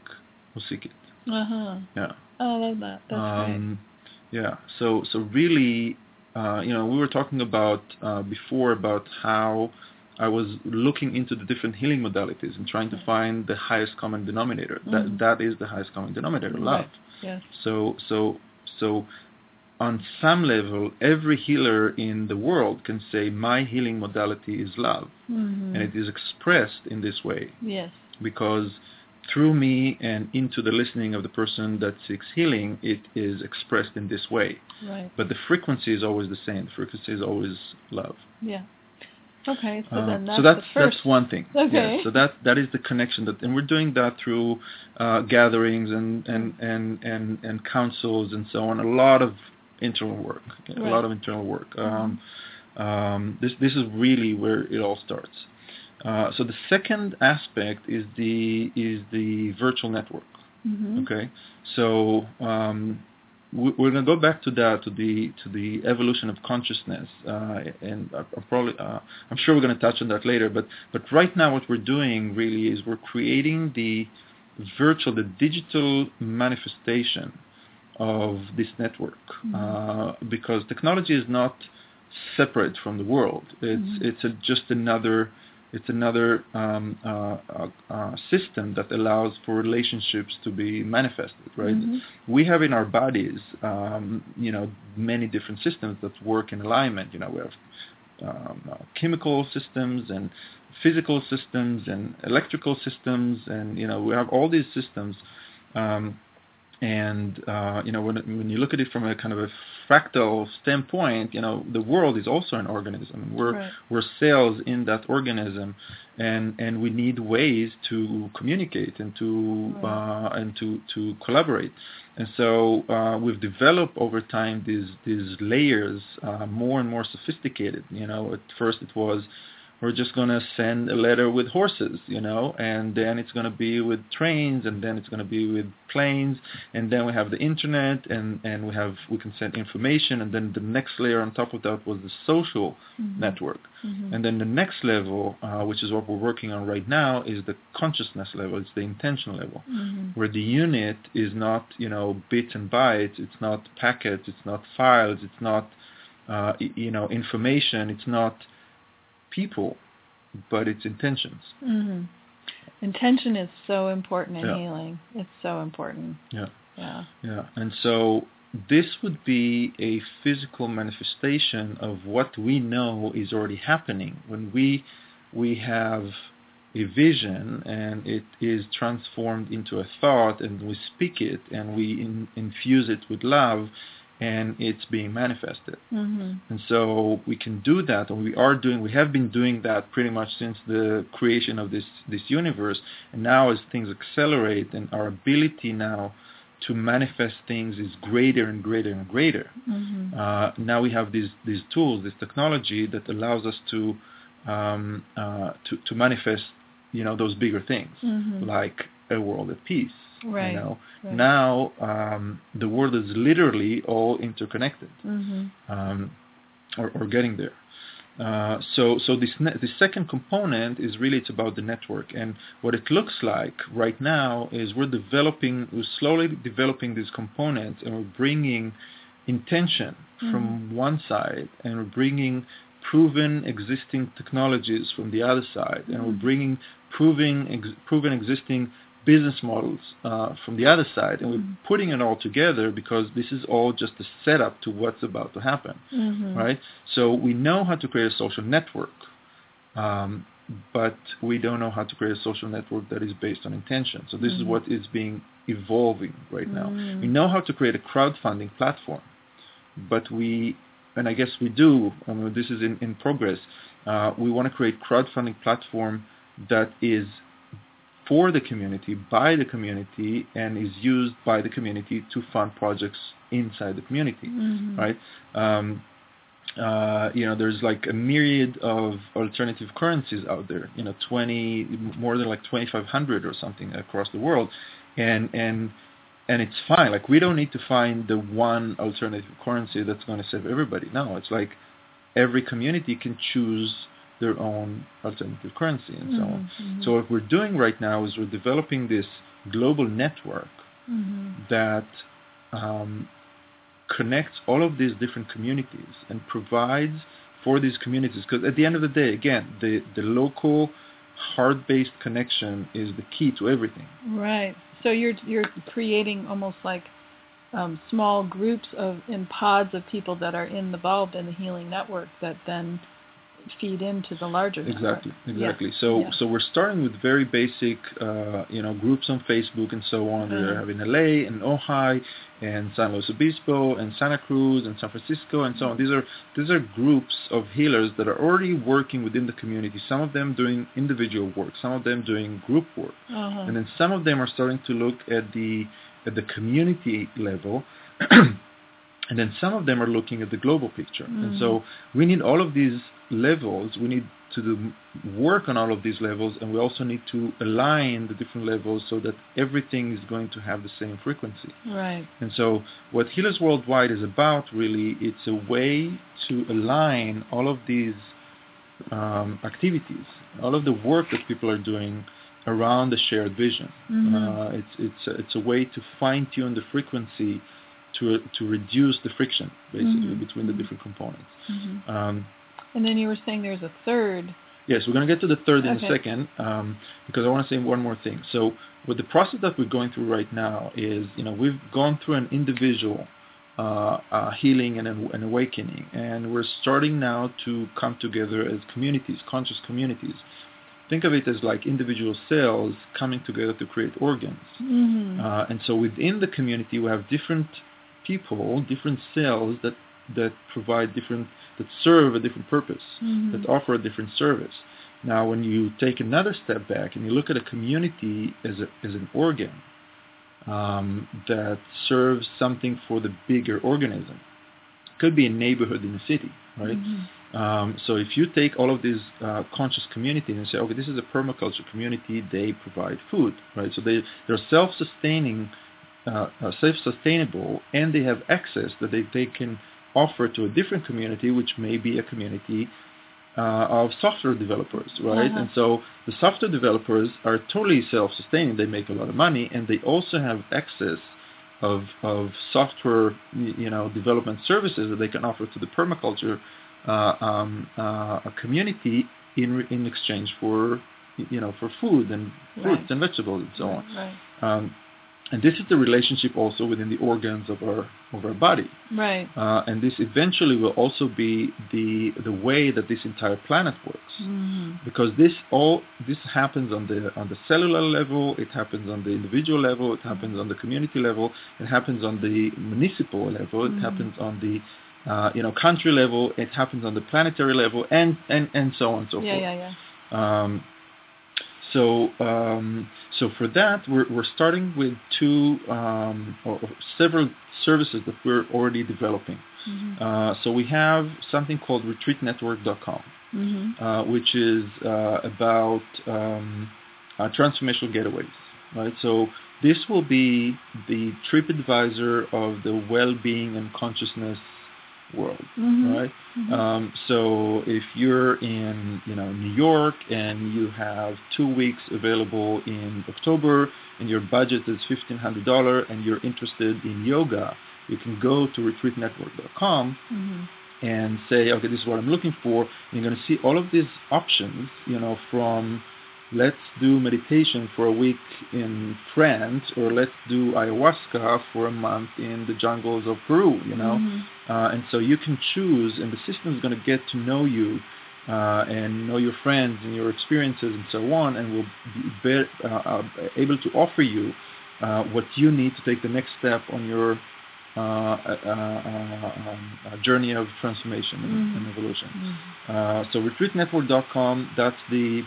who seek it. Uh huh. Yeah. Oh, I love that. That's um, right. Yeah. So so really, uh, you know, we were talking about uh, before about how I was looking into the different healing modalities and trying to find the highest common denominator. Mm-hmm. That that is the highest common denominator, love. Right. Yes. So so so on some level, every healer in the world can say my healing modality is love, mm-hmm. and it is expressed in this way Yes. because through me and into the listening of the person that seeks healing, it is expressed in this way. Right. But the frequency is always the same. The frequency is always love. Yeah. Okay. So Uh, then that's so that's that's one thing. Okay. Yeah, so that that is the connection that, and we're doing that through uh, gatherings and and and and and councils and so on. A lot of internal work. A Right. lot of internal work. Um, um, this this is really where it all starts. Uh, so the second aspect is the is the virtual network. Mm-hmm. Okay, so um, we, we're going to go back to that to the to the evolution of consciousness, uh, and I, I probably uh, I'm sure we're going to touch on that later. But but right now, what we're doing really is we're creating the virtual, the digital manifestation of this network, Mhm. uh, because technology is not separate from the world. It's Mhm. it's a, just another it's another um, uh, uh, uh, system that allows for relationships to be manifested, right? Mhm. We have in our bodies, um, you know, many different systems that work in alignment. You know, we have um, uh, chemical systems and physical systems and electrical systems, and you know, we have all these systems. Um, and uh, you know, when when you look at it from a kind of a fractal standpoint, you know, the world is also an organism. We're Right. we're cells in that organism, and and we need ways to communicate and to Right. uh, and to to collaborate. And so uh, we've developed over time these these layers uh, more and more sophisticated. You know, at first it was we're just going to send a letter with horses, you know, and then it's going to be with trains, and then it's going to be with planes, and then we have the internet, and and we have we can send information, and then the next layer on top of that was the social Mhm. network, Mhm. and then the next level, uh, which is what we're working on right now, is the consciousness level. It's the intention level Mhm. where the unit is not, you know, bits and bytes, it's not packets, it's not files, it's not, uh, you know, information, it's not people, but it's intentions. Mhm. Intention is so important in Yeah. healing. It's so important. Yeah. Yeah. Yeah, and so this would be a physical manifestation of what we know is already happening when we we have a vision and it is transformed into a thought and we speak it and we in, infuse it with love and it's being manifested. Mhm. And so we can do that, and we are doing, we have been doing that pretty much since the creation of this, this universe. And now as things accelerate and our ability now to manifest things is greater and greater and greater, Mhm. uh, now we have these, these tools, this technology that allows us to, um, uh, to, to manifest, you know, those bigger things, Mhm. like a world at peace. Right. You know, Right. now um, the world is literally all interconnected Mhm. um, or, or getting there. Uh, so, so this ne- the second component is really it's about the network, and what it looks like right now is we're developing, we're slowly developing these components, and we're bringing intention from one side, and we're bringing proven existing technologies from the other side, and we're Mhm. bringing proving ex- proven existing business models uh, from the other side, and we're putting it all together because this is all just a setup to what's about to happen, Mhm. right? So we know how to create a social network, um, but we don't know how to create a social network that is based on intention. So this is Mhm. what is being evolving right now. Mm. We know how to create a crowdfunding platform, but we, and I guess we do, I mean, this is in, in progress, uh, we want to create crowdfunding platform that is for the community, by the community, and is used by the community to fund projects inside the community, Mhm. right? Um, uh, you know, there's like a myriad of alternative currencies out there. You know, 20, more than like 2,500 or something across the world, and and and it's fine. Like we don't need to find the one alternative currency that's going to save everybody. No, it's like every community can choose their own alternative currency and so on. Mhm. Mhm. So what we're doing right now is we're developing this global network Mhm. that um, connects all of these different communities and provides for these communities. Because at the end of the day, again, the, the local heart-based connection is the key to everything. Right. So you're you're creating almost like um, small groups of in pods of people that are involved in the healing network that then feed into the larger Exactly, exactly. Yeah. So yeah. so we're starting with very basic, uh, you know, groups on Facebook and so on. We Mhm. have in LA and Ojai and San Luis Obispo and Santa Cruz and San Francisco and so on. These are these are groups of healers that are already working within the community. Some of them doing individual work, some of them doing group work, Uh-huh. and then some of them are starting to look at the at the community level. And then some of them are looking at the global picture. And Mhm. so we need all of these levels. We need to do work on all of these levels, and we also need to align the different levels so that everything is going to have the same frequency. right. And so what Healers Worldwide is about, really, it's a way to align all of these um, activities, all of the work that people are doing around the shared vision. Mhm. Uh, it's it's a, it's a way to fine tune the frequency to to reduce the friction basically Mhm. between the different components. Mhm. Um, And then you were saying there's a third. Yes, we're going to get to the third in Okay. a second um, because I want to say one more thing. So, with the process that we're going through right now is, you know, we've gone through an individual uh, uh, healing and an, an awakening, and we're starting now to come together as communities, conscious communities. Think of it as like individual cells coming together to create organs. Mm-hmm. Uh, and so within the community, we have different people, different cells that that provide different, that serve a different purpose, Mhm. that offer a different service. Now, when you take another step back and you look at a community as a, as an organ um, that serves something for the bigger organism, could be a neighborhood in a city, right? Mhm. Um, so if you take all of these uh, conscious communities and say, okay, this is a permaculture community, they provide food, right? So they, they're self-sustaining, uh, self-sustainable, and they have access that they, they can offer to a different community, which may be a community uh, of software developers, right? Uh-huh. And so the software developers are totally self-sustaining. They make a lot of money, and they also have access of of software, you know, development services that they can offer to the permaculture uh, um, uh, community in in exchange for you know for food and fruits Right. and vegetables and so on. Right. Um, and this is the relationship also within the organs of our of our body. Right. Uh, and this eventually will also be the the way that this entire planet works Mhm. because this all this happens on the on the cellular level it happens on the individual level it happens on the community level it happens on the municipal level it Mhm. happens on the uh, you know country level it happens on the planetary level and and and so on and so Yeah, forth yeah, yeah. um, so, um, so for that, we're, we're starting with two um, or, or several services that we're already developing. Mhm. Uh, so we have something called RetreatNetwork.com, Mhm. uh, which is uh, about um, uh, transformational getaways. Right. So this will be the TripAdvisor of the well-being and consciousness world. Mhm. Right. Mhm. Um, so if you're in, you know, New York and you have two weeks available in October and your budget is $1,500 and you're interested in yoga, you can go to retreatnetwork.com Mhm. and say, okay, this is what I'm looking for. And you're going to see all of these options, you know, from let's do meditation for a week in France or let's do ayahuasca for a month in the jungles of Peru, you know. Mhm. Uh, and so you can choose, and the system is going to get to know you uh, and know your friends and your experiences and so on, and will be, be uh, uh, able to offer you uh, what you need to take the next step on your uh, uh, uh, um, uh, journey of transformation and, Mhm. and evolution. Mhm. Uh, so retreatnetwork.com, that's the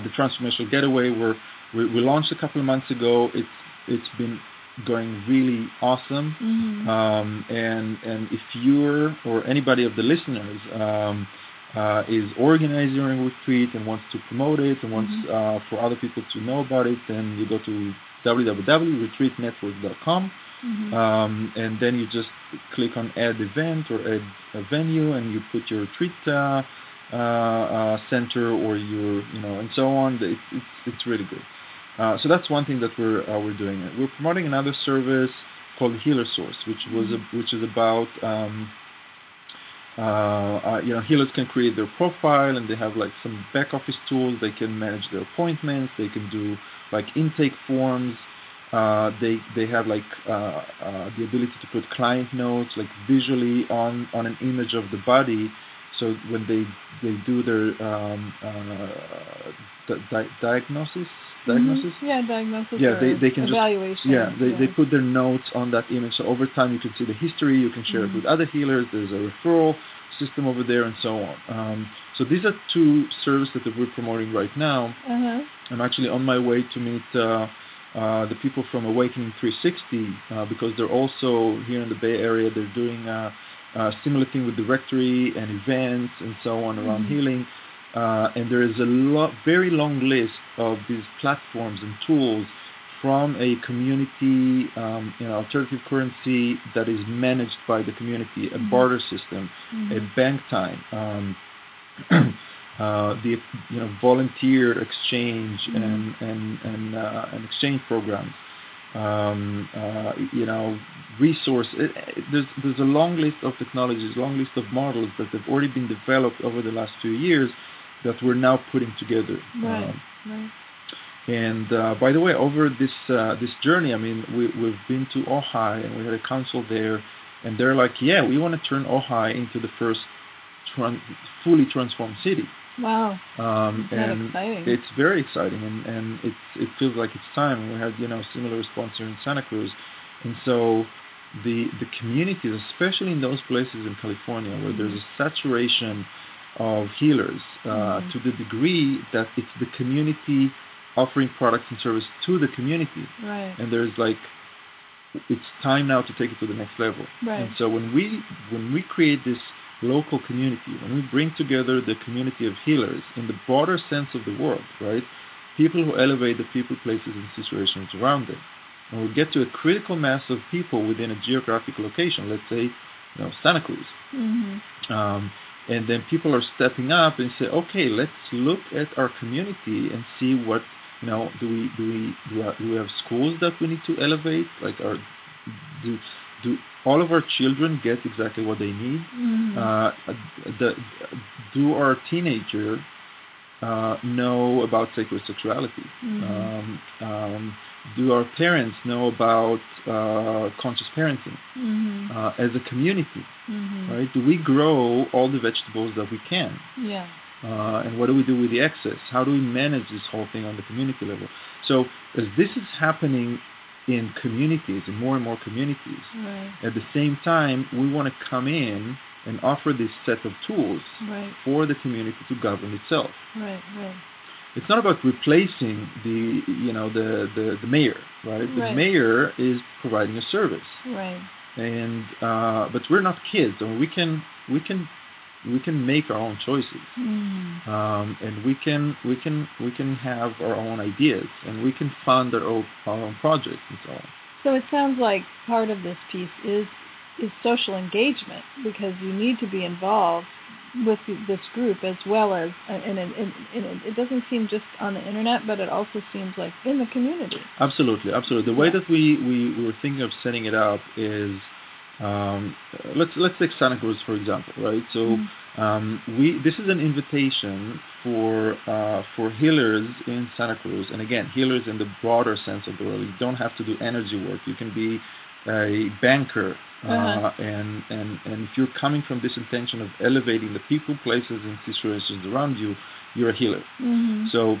the transformational getaway. We're, we we launched a couple of months ago. It's it's been going really awesome. Mhm. Um, and and if you're or anybody of the listeners um, uh, is organizing a retreat and wants to promote it and wants Mhm. uh, for other people to know about it, then you go to www.retreatnetwork.com Mhm. um, and then you just click on add event or add a venue and you put your retreat uh, uh, uh, center or your you know and so on. It's it's, it's really good. Uh, so that's one thing that we're uh, we're doing. We're promoting another service called Healer Source, which was a, which is about um, uh, uh, you know healers can create their profile and they have like some back office tools. They can manage their appointments. They can do like intake forms. Uh, they they have like uh, uh, the ability to put client notes like visually on on an image of the body. So when they they do their um, uh, di- diagnosis diagnosis. Mhm. Yeah, diagnosis. Yeah, they- they can just- evaluation. Yeah, they, they put their notes on that image. So over time, you can see the history. You can share Mhm. it with other healers. There's a referral system over there, and so on. Um, so these are two services that we're promoting right now. Uh-huh. I'm actually on my way to meet uh, uh, the people from Awakening 360 uh, because they're also here in the Bay Area. They're doing uh, similar thing with directory and events and so on around Mhm. healing. Uh, and there is a lot, very long list of these platforms and tools from a community, um, you know, alternative currency that is managed by the community, a Mhm. barter system, a Mhm. bank time, um, uh, the you know volunteer exchange Mhm. and and and, uh, and exchange programs. Um, uh, you know, resource. It, it, there's there's a long list of technologies, long list of models that have already been developed over the last few years that we're now putting together. Right. Um, right. and uh, by the way, over this uh, this journey, I mean, we, we've been to Ojai and we had a council there, and they're like, yeah, we want to turn Ojai into the first tran- fully transformed city. Wow. Um, and exciting? it's very exciting, and, and it's, it feels like it's time. We had you know similar response here in Santa Cruz, and so the the communities, especially in those places in California where there's a saturation of healers uh, Mhm. to the degree that it's the community offering products and service to the community, Right. and there's like it's time now to take it to the next level. Right. And so when we when we create this local community, when we bring together the community of healers in the broader sense of the word, right? People who elevate the people, places, and situations around them. And we get to a critical mass of people within a geographic location, let's say, you know, Santa Cruz. Mm-hmm. Um, and then people are stepping up and say, okay, let's look at our community and see what you know. Do we do we do, do we have schools that we need to elevate? Like, our do do all of our children get exactly what they need? Mm-hmm. Uh, the, do our teenager uh, know about sacred sexuality? Mhm. Um, um, do our parents know about uh, conscious parenting Mm-hmm. uh, as a community? Mm-hmm. Right? Do we grow all the vegetables that we can? Yeah. Uh, and what do we do with the excess? How do we manage this whole thing on the community level? So as this is happening in communities, in more and more communities, Right. at the same time, we want to come in and offer this set of tools Right. for the community to govern itself. Right. Right. It's not about replacing the, you know, the, the, the mayor, right? The Right. mayor is providing a service Right. and uh, but we're not kids, or we can we can we can make our own choices, Mm. um, and we can we can we can have our own ideas, and we can fund our own, our own projects and so on. So it sounds like part of this piece is is social engagement because you need to be involved with this group as well as and, and, and, and it doesn't seem just on the internet, but it also seems like in the community. Absolutely, absolutely. The way Yeah. that we, we, we were thinking of setting it up is um, let's let's take Santa Cruz for example, right? So Mhm. um, we this is an invitation for uh, for healers in Santa Cruz, and again, healers in the broader sense of the word. You don't have to do energy work. You can be a banker, uh, Uh-huh. and and and if you're coming from this intention of elevating the people, places, and situations around you, you're a healer. Mm-hmm. So,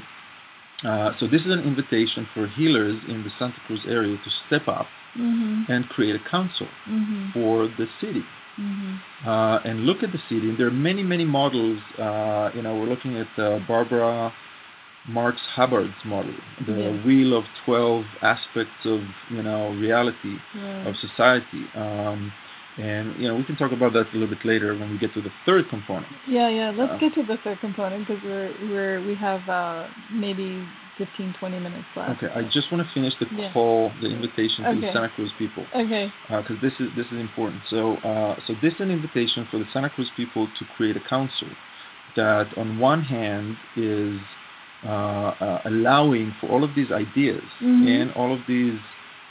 uh, so this is an invitation for healers in the Santa Cruz area to step up mm-hmm. and create a council Mm-hmm. for the city Mm-hmm. uh, and look at the city. And there are many, many models. Uh, you know, we're looking at uh, Barbara Marx Hubbard's model, the Yeah. wheel of 12 aspects of, you know, reality Right. of society. Um, and, you know, we can talk about that a little bit later when we get to the third component. Yeah, yeah. Let's Uh, get to the third component because we're we're we have uh, maybe 15, 20 minutes left. Okay, I just want to finish the Yeah. call, the invitation to the Santa Cruz people. Okay. because this is this is important. So uh, so this is an invitation for the Santa Cruz people to create a council that, on one hand, is uh, uh, allowing for all of these ideas Mhm. and all of these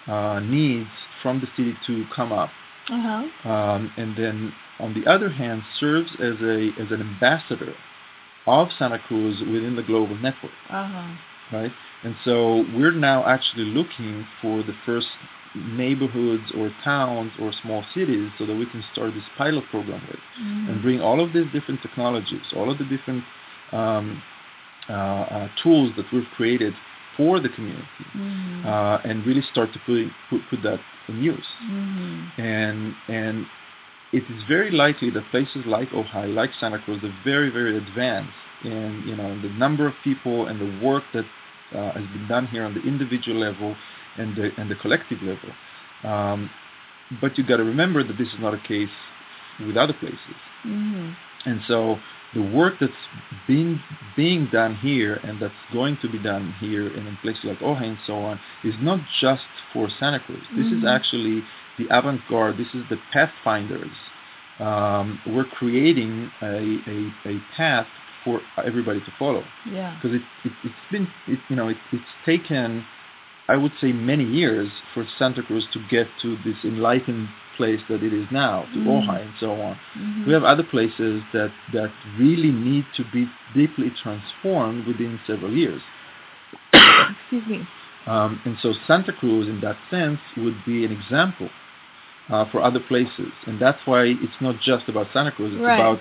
uh, needs from the city to come up, Uh huh. um, and then on the other hand, serves as a as an ambassador of Santa Cruz within the global network Uh huh. right? And so we're now actually looking for the first neighborhoods or towns or small cities so that we can start this pilot program with Mm-hmm. and bring all of these different technologies, all of the different um, uh, uh, tools that we've created for the community Mm-hmm. uh, and really start to put, put, put that in use. Mm-hmm. And, and it is very likely that places like Ojai, like Santa Cruz, are very, very advanced in you know the number of people and the work that uh, has been done here on the individual level and the and the collective level. Um, but you got to remember that this is not a case with other places. Mm-hmm. And so the work that's being being done here and that's going to be done here and in places like Ojai and so on is not just for Santa Cruz. This is Mhm. actually the avant-garde. This is the pathfinders. Um, we're creating a, a, a path for everybody to follow Yeah. because it, it, it's been it, you know it, it's taken I would say many years for Santa Cruz to get to this enlightened place that it is now, to. Ojai and so on. Mhm. We have other places that, that really need to be deeply transformed within several years. Excuse me. Um, and so Santa Cruz, in that sense, would be an example uh, for other places. And that's why it's not just about Santa Cruz, it's Right. about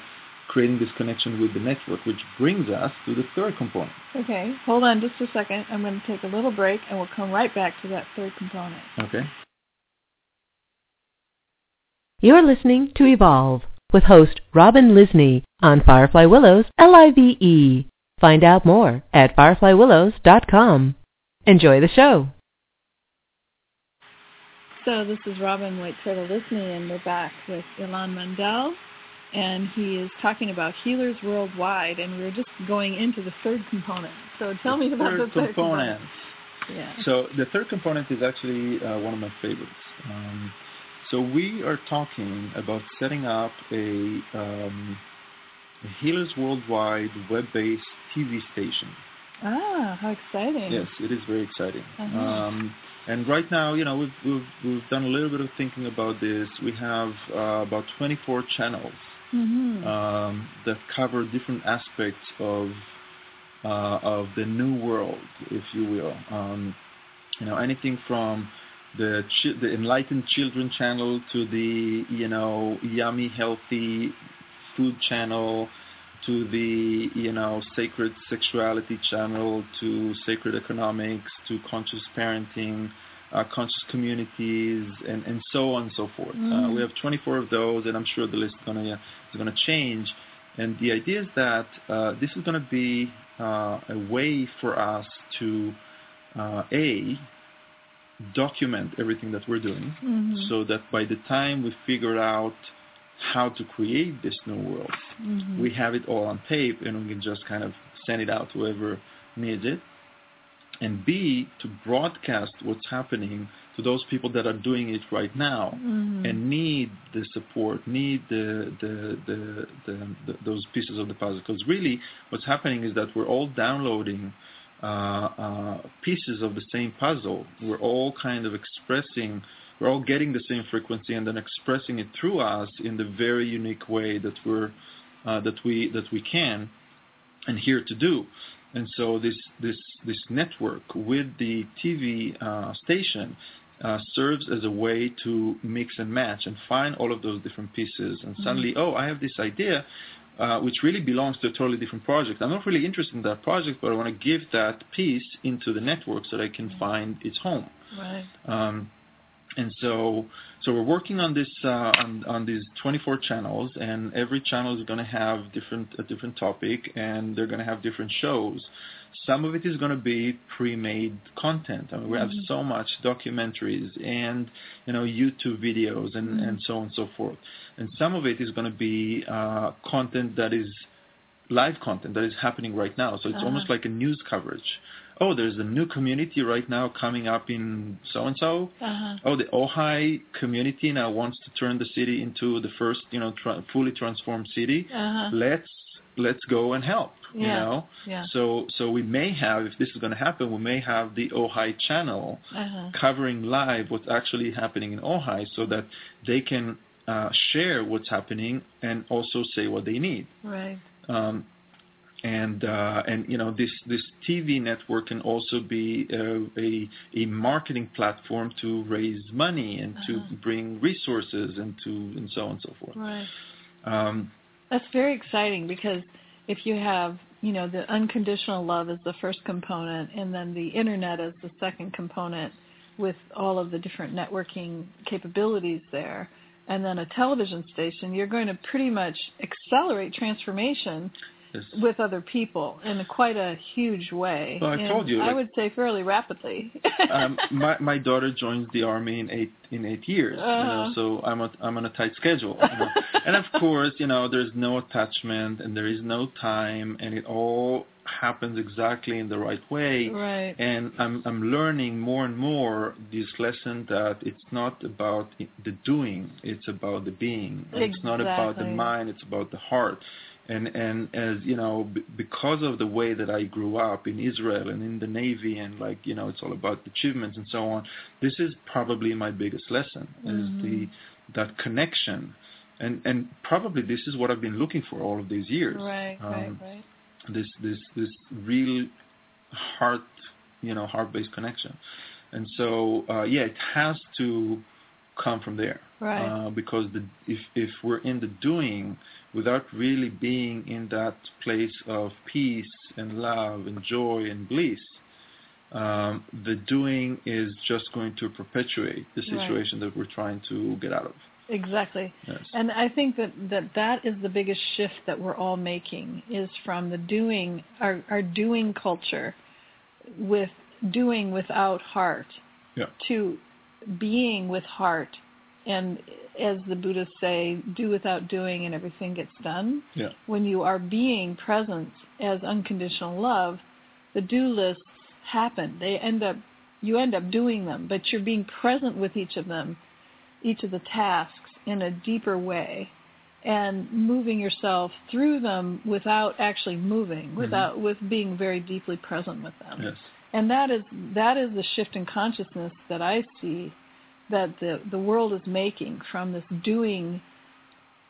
creating this connection with the network, which brings us to the third component. Okay. Hold on just a second. I'm going to take a little break and we'll come right back to that third component. Okay? You're listening to Evolve with host Robin Lysne on Firefly Willows LIVE. Find out more at fireflywillows.com. Enjoy the show. So this is Robin White Turtle Lysne, and we're back with Ilan Mandel, and he is talking about healers worldwide, and we are just going into the third component. So tell the me about third the third component. Yeah. So the third component is actually uh, one of my favorites. Um, so we are talking about setting up a, um, a Healers Worldwide web-based TV station. Ah, how exciting! Yes, it is very exciting. Uh-huh. Um, and right now, you know, we've, we've we've done a little bit of thinking about this. We have uh, about 24 channels hmm um, that cover different aspects of uh, of the new world, if you will. Um, you know, anything from the chi- the enlightened children channel to the you know yummy healthy food channel to the you know sacred sexuality channel to sacred economics to conscious parenting uh, conscious communities and, and so on and so forth. Uh, Mm. we have 24 of those, and I'm sure the list is going to is going to change. And the idea is that uh, this is going to be uh, a way for us to uh, a document everything that we're doing, hmm so that by the time we figure out how to create this new world, hmm we have it all on tape and we can just kind of send it out to whoever needs it. And B, to broadcast what's happening to those people that are doing it right now hmm and need the support, need the, the, the, the, the those pieces of the puzzle. Because really, what's happening is that we're all downloading pieces of the same puzzle. We're all kind of expressing, we're all getting the same frequency and then expressing it through us in the very unique way that we're uh, that we that we can and here to do. And so this this this network with the TV uh, station uh, serves as a way to mix and match and find all of those different pieces. And suddenly, oh, I have this idea, uh, which really belongs to a totally different project. I'm not really interested in that project, but I want to give that piece into the network so that I can find its home. Right. Um, and so, so we're working on this uh, on, on these 24 channels, and every channel is going to have different a different topic, and they're going to have different shows. Some of it is going to be pre-made content. I mean, we have Mhm. so much documentaries and you know YouTube videos and Mhm. and so on and so forth. And some of it is going to be uh, content that is live content that is happening right now. So it's Uh-huh. almost like a news coverage. Oh, there's a new community right now coming up in so and so. Uh-huh. Oh, the Ojai community now wants to turn the city into the first, you know, tra- fully transformed city. Uh-huh. Let's let's go and help. You know. Yeah. So so we may have, if this is going to happen, we may have the Ojai channel Uh-huh. covering live what's actually happening in Ojai, so that they can uh, share what's happening and also say what they need. Right. Um, this this TV network can also be uh, a a marketing platform to raise money and Uh-huh. to bring resources and to and so on and so forth. Right. Um, That's very exciting because if you have, you know, the unconditional love as the first component and then the internet as the second component with all of the different networking capabilities there and then a television station, you're going to pretty much accelerate transformation yes. with other people in quite a huge way. Well, I And told you, I like- would say fairly rapidly. um, my my daughter joins the army in eight in eight years, you know, Uh-huh. so I'm a, I'm on a tight schedule. You know? and of course, you know, there's no attachment and there is no time, and it all happens exactly in the right way. right. And I'm I'm learning more and more this lesson that it's not about the doing, it's about the being. And It's not about the mind, it's about the heart. And and as you know, b- because of the way that I grew up in Israel and in the Navy, and like you know, it's all about achievements and so on. This is probably my biggest lesson is Mhm. the that connection, and and probably this is what I've been looking for all of these years Right, right, um, right. this this this real heart you know heart based connection and so uh, yeah it has to come from there Right. uh, because the if if we're in the doing without really being in that place of peace and love and joy and bliss um, the doing is just going to perpetuate the Right. situation that we're trying to get out of Exactly. yes And I think that, that that is the biggest shift that we're all making is from the doing, our, our doing culture with doing without heart Yeah. to being with heart and as the Buddhists say, do without doing and everything gets done. Yeah. When you are being present as unconditional love, the do lists happen. They end up you end up doing them, but you're being present with each of them, each of the tasks in a deeper way and moving yourself through them without actually moving, Mm-hmm. without with being very deeply present with them. Yes. And that is that is the shift in consciousness that I see that the the world is making from this doing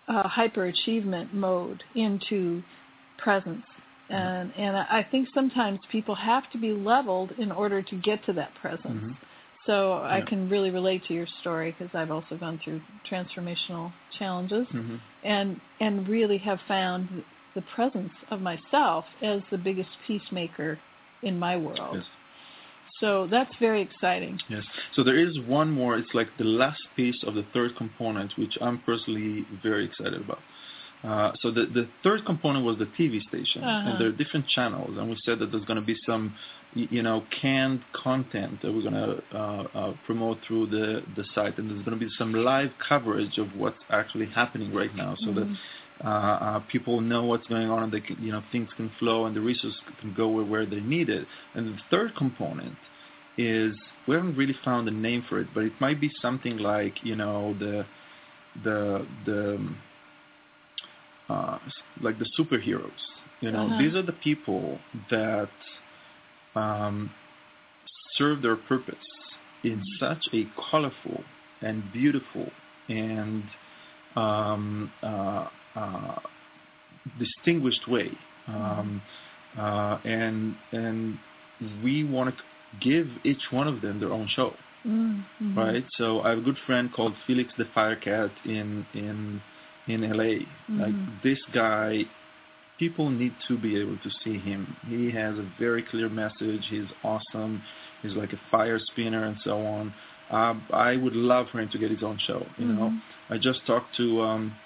uh, hyperachievement mode into presence. And and I think sometimes people have to be leveled in order to get to that presence. Mhm. So I can really relate to your story because I've also gone through transformational challenges Mhm. and and really have found the presence of myself as the biggest peacemaker in my world. Yes. So that's very exciting. Yes. So there is one more. It's like the last piece of the third component, which I'm personally very excited about. Uh, so the the third component was the TV station, Uh-huh. and there are different channels, and we said that there's going to be some, you know, canned content that we're going to uh, uh, promote through the the site, and there's going to be some live coverage of what's actually happening right now, so that uh, uh, people know what's going on, and they can, you know, things can flow, and the resources can go where, where they need it. And the third component is we haven't really found a name for it, but it might be something like you know the the the um, uh, like the superheroes. You know, Uh-huh. these are the people that um, serve their purpose in such a colorful and beautiful and um, uh, uh, distinguished way. Um, uh, and and we want to give each one of them their own show, Mm-hmm. right? So I have a good friend called Felix the Firecat in in in LA. Like Mhm. this guy, people need to be able to see him. He has a very clear message. He's awesome. He's like a fire spinner and so on. Uh, I would love for him to get his own show. You know, Mhm. I just talked to, um,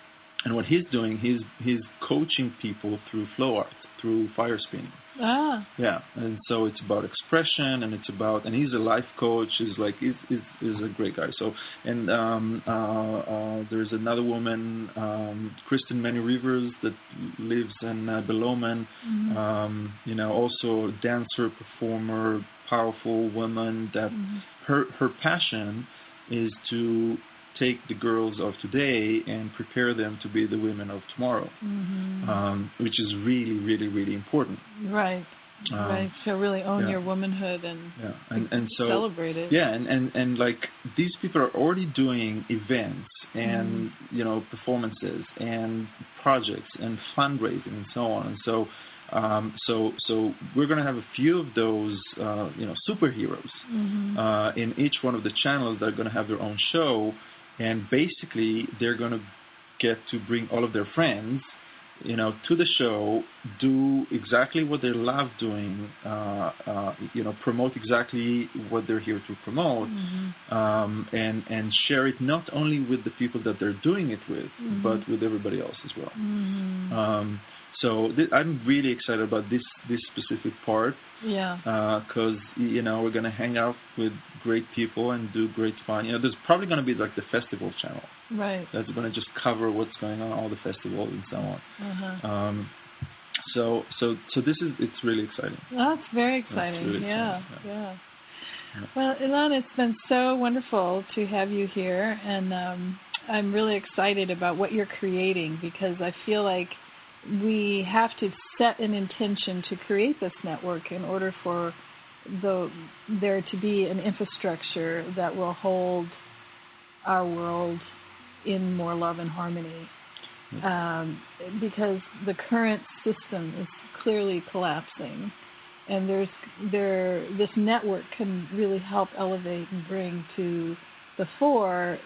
and what he's doing, he's he's coaching people through flow art, through fire spinning. Ah, Yeah, and so it's about expression, and it's about, and he's a life coach. He's like, he's, he's, he's a great guy. So, and um, uh, uh, there's another woman, um, Kristen ManyRivers, that lives in uh, Beloman. Mhm. Um, you know, also dancer, performer, powerful woman. That Mhm. her her passion is to take the girls of today and prepare them to be the women of tomorrow, Mhm. um, which is really, really, really important. right, um, right. So really own yeah. your womanhood and Yeah, and and so celebrate it. yeah, and and and like these people are already doing events and you know performances and projects and fundraising and so on, and so um, so so we're gonna have a few of those uh, you know superheroes Mhm. uh, in each one of the channels that are gonna have their own show, and basically they're gonna get to bring all of their friends you know, to the show, do exactly what they love doing, uh, uh, you know, promote exactly what they're here to promote, Mhm. um, and and share it not only with the people that they're doing it with, Mhm. but with everybody else as well. Mhm. Um, so th- I'm really excited about this this specific part yeah. because you know we're gonna hang out with great people and do great fun. You know, there's probably gonna be like the festival channel Right. that's gonna just cover what's going on, all the festivals and so on. Uh-huh. Um, so so so this is it's really exciting. That's very exciting. really yeah, exciting, yeah. Yeah. Well, Ilan, it's been so wonderful to have you here, and um, I'm really excited about what you're creating because I feel like we have to set an intention to create this network in order for the there to be an infrastructure that will hold our world in more love and harmony. Um, because the current system is clearly collapsing, and there's there this network can really help elevate and bring to the fore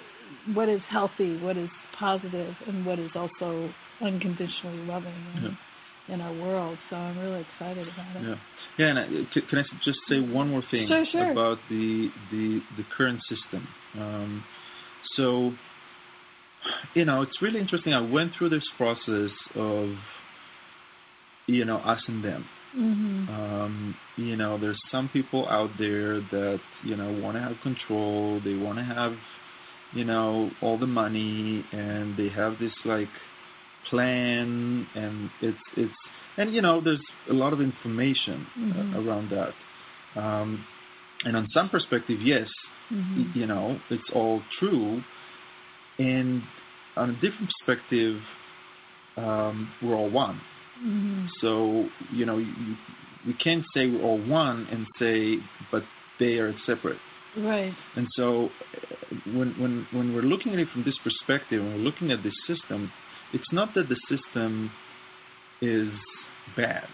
what is healthy, what is positive, and what is also unconditionally loving in, in our world. So I'm really excited about it. Yeah, yeah. And I, c- can I just say one more thing Sure, sure. about the the the current system? Um, so, you know, it's really interesting. I went through this process of, you know, us and them. hmm Um, you know, there's some people out there that you know want to have control. They want to have you know, all the money, and they have this like plan, and it's it's and you know, there's a lot of information uh, Mhm. uh, around that. Um, and on some perspective, yes, Mhm. you know, it's all true. And on a different perspective, um, we're all one. Mhm. So, you know, you, we can't say we're all one and say, but they are separate. Right. And so, uh, when when when we're looking at it from this perspective, when we're looking at this system, it's not that the system is bad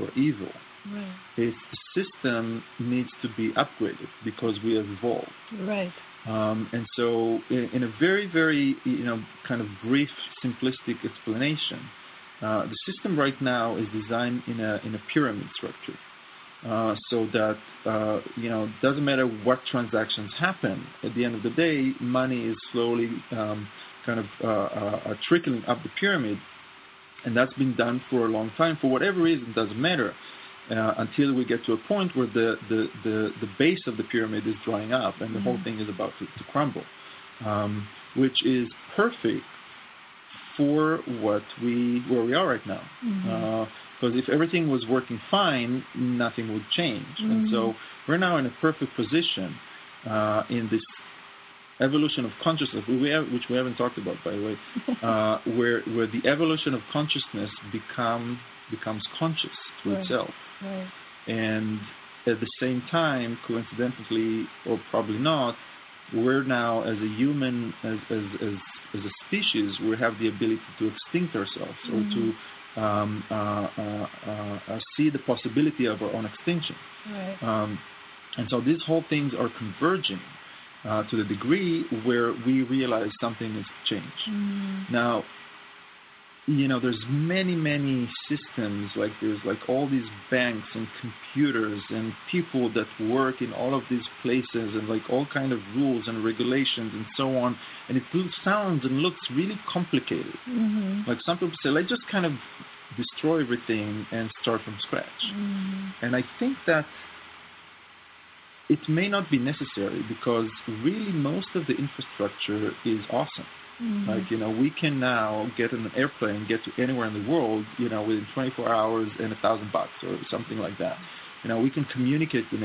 or evil. Right. It's the system needs to be upgraded because we have evolved. Right. Um, and so, in, in a very, very, you know, kind of brief, simplistic explanation, uh, the system right now is designed in a in a pyramid structure, uh, so that uh, you know doesn't matter what transactions happen. At the end of the day, money is slowly um, kind of uh, uh, uh, trickling up the pyramid, and that's been done for a long time. For whatever reason, doesn't matter. Uh, until we get to a point where the, the, the, the base of the pyramid is drying up and the whole Mhm. thing is about to, to crumble, um, which is perfect for what we where we are right now. Because if everything was working fine, nothing would change. And so we're now in a perfect position uh, in this evolution of consciousness, we have, which we haven't talked about, by the way, uh, where where the evolution of consciousness become becomes conscious to Right. itself, Right. and at the same time, coincidentally or probably not, we're now as a human, as as as, as a species, we have the ability to extinct ourselves or to um, uh, uh, uh, uh, see the possibility of our own extinction. Right. Um, and so these whole things are converging uh, to the degree where we realize something has changed. Mhm. Now, you know, there's many, many systems, like there's like all these banks and computers and people that work in all of these places and like all kind of rules and regulations and so on. And it sounds and looks really complicated. Mhm. Like some people say, let's just kind of destroy everything and start from scratch. Mhm. And I think that it may not be necessary because really most of the infrastructure is awesome. Mhm. Like, you know, we can now get an airplane, get to anywhere in the world, you know, within 24 hours and a thousand bucks or something like that. You know, we can communicate with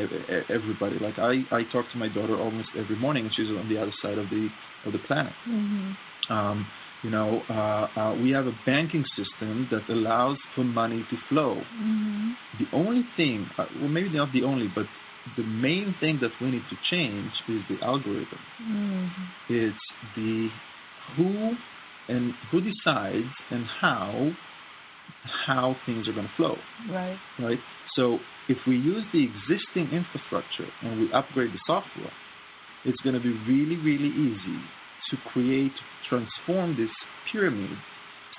everybody. Like I, I talk to my daughter almost every morning and she's on the other side of the, of the planet. Mhm. Um, you know, uh, uh, we have a banking system that allows for money to flow. Mhm. The only thing, uh, well, maybe not the only, but the main thing that we need to change is the algorithm. Mhm. It's the who and who decides and how how things are going to flow, Right. right? So if we use the existing infrastructure and we upgrade the software, it's going to be really, really easy to create, transform this pyramid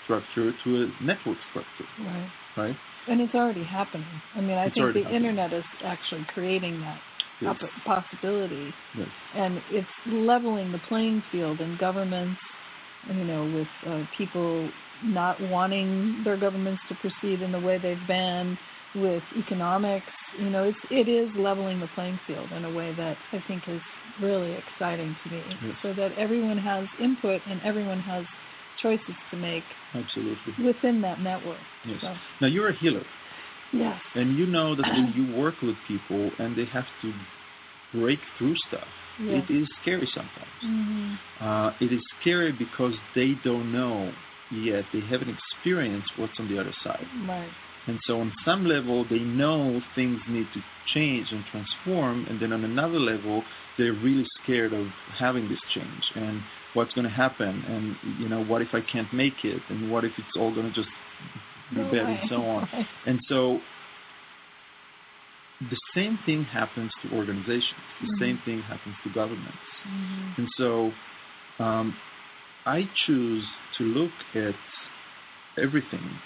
structure to a network structure, Right. right? And it's already happening. I mean, I It's think the happening. internet is actually creating that Yes. possibility, Yes. and it's leveling the playing field in governments. You know, with uh, people not wanting their governments to proceed in the way they've been, with economics. You know, it's it is leveling the playing field in a way that I think is really exciting to me. Yes. So that everyone has input and everyone has choices to make Absolutely. within that network. Yes. So, Now you're a healer. yes. And you know that when you work with people and they have to break through stuff, Yes. it is scary sometimes. hmm Uh, it is scary because they don't know yet. They haven't experienced what's on the other side. Right. And so on some level, they know things need to change and transform. And then on another level, they're really scared of having this change and what's going to happen. And, you know, what if I can't make it? And what if it's all going to just be bad and so on? And so the same thing happens to organizations. The Mhm. same thing happens to governments. Mhm. And so um, I choose to look at everything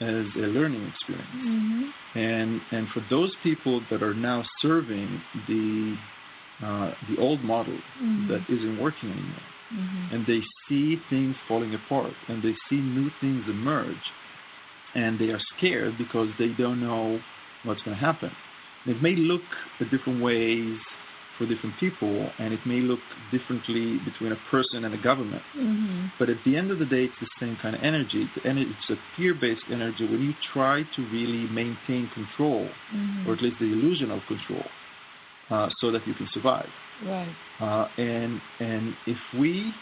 as a learning experience. Mhm. And and for those people that are now serving the uh, the old model Mhm. that isn't working anymore, Mhm. and they see things falling apart, and they see new things emerge, and they are scared because they don't know what's going to happen. It may look at different ways for different people, and it may look differently between a person and a government. Mm-hmm. But at the end of the day, it's the same kind of energy. It's, a fear-based energy when you try to really maintain control, Mm-hmm. or at least the illusion of control, uh, so that you can survive. Right. Uh, and and if we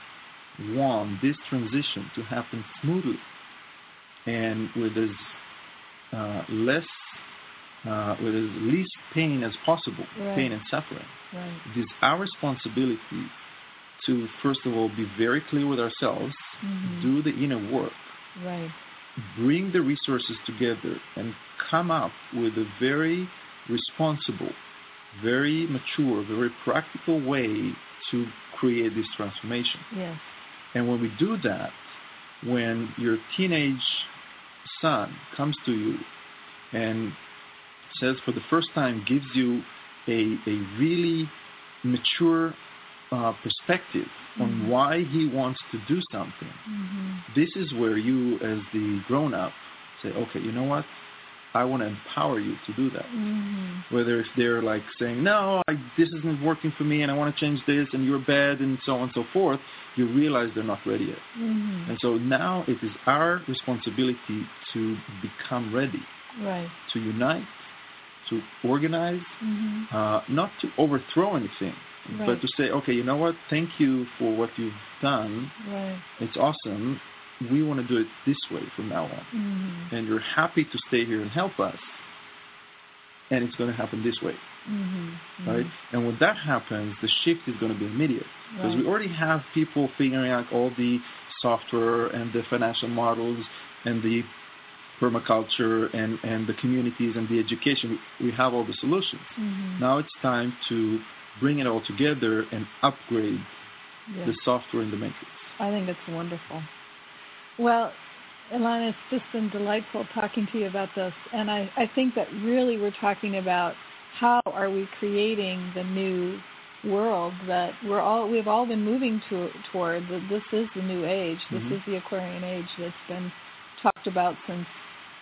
want this transition to happen smoothly and with as uh, less, uh, with as least pain as possible, Right. pain and suffering, Right. it is our responsibility to first of all be very clear with ourselves, Mhm. do the inner work, Right. bring the resources together, and come up with a very responsible, very mature, very practical way to create this transformation. Yes. And when we do that, when your teenage son comes to you and says for the first time, gives you a, a really mature uh, perspective on Mhm. why he wants to do something, Mm-hmm. this is where you, as the grown up, say, okay, you know what? I want to empower you to do that. Mm-hmm. Whether if they're like saying, no, I, this isn't working for me and I want to change this and you're bad and so on and so forth, you realize they're not ready yet. Mm-hmm. And so now it is our responsibility to become ready, Right. to unite, to organize, Mm-hmm. uh, not to overthrow anything, Right. but to say, okay, you know what? Thank you for what you've done. Right. It's awesome. We want to do it this way from now on. Mm-hmm. And you're happy to stay here and help us. And it's going to happen this way, Mm-hmm. right? And when that happens, the shift is going to be immediate. Because Right. we already have people figuring out all the software and the financial models and the permaculture and, and the communities and the education. We, we have all the solutions. Mm-hmm. Now it's time to bring it all together and upgrade the software in the matrix. I think it's wonderful. Well, Elana, it's just been delightful talking to you about this, and I, I think that really we're talking about how are we creating the new world that we're all we've all been moving to, toward. This is the new age. This Mhm. is the Aquarian age that's been talked about since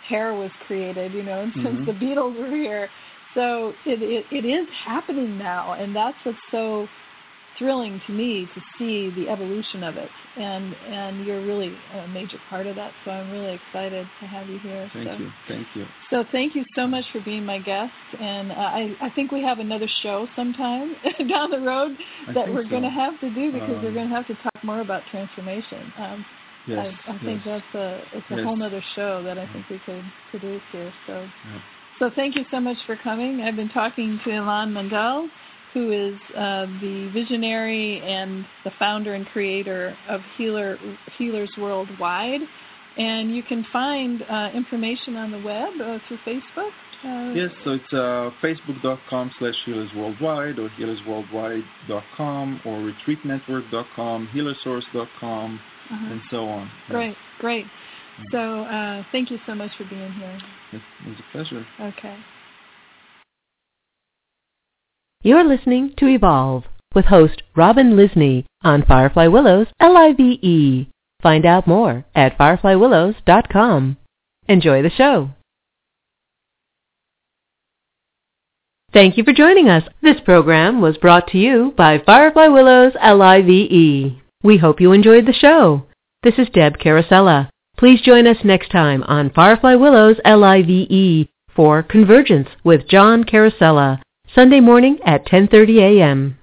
hair was created, you know, and since Mhm. the Beatles were here. So it, it it is happening now, and that's what's so thrilling to me to see the evolution of it and and you're really a major part of that so i'm really excited to have you here Thank so you. Thank you. so thank you so much for being my guest and uh, i i think we have another show sometime down the road that we're going to have to do because we're Um, going to have to talk more about transformation um Yes. I, I think yes. that's a it's a Yes. whole other show that I think we could produce here. So, Yeah. so thank you so much for coming. I've been talking to Ilan Mandel, who is uh, the visionary and the founder and creator of Healer Healers Worldwide. And you can find uh, information on the web uh, through Facebook. Uh, Yes, so it's uh, facebook.com slash healers worldwide or healersworldwide.com or retreatnetwork.com, healersource.com, uh-huh. and so on. Yeah, Great, great. So uh, thank you so much for being here. It was a pleasure. Okay. You're listening to Evolve with host Robin Lysne on Firefly Willows L-I-V-E. Find out more at fireflywillows.com. Enjoy the show. Thank you for joining us. This program was brought to you by Firefly Willows L-I-V-E. We hope you enjoyed the show. This is Deb Carosella. Please join us next time on Firefly Willows L-I-V-E for Convergence with John Carosella, Sunday morning at 10:30 a.m.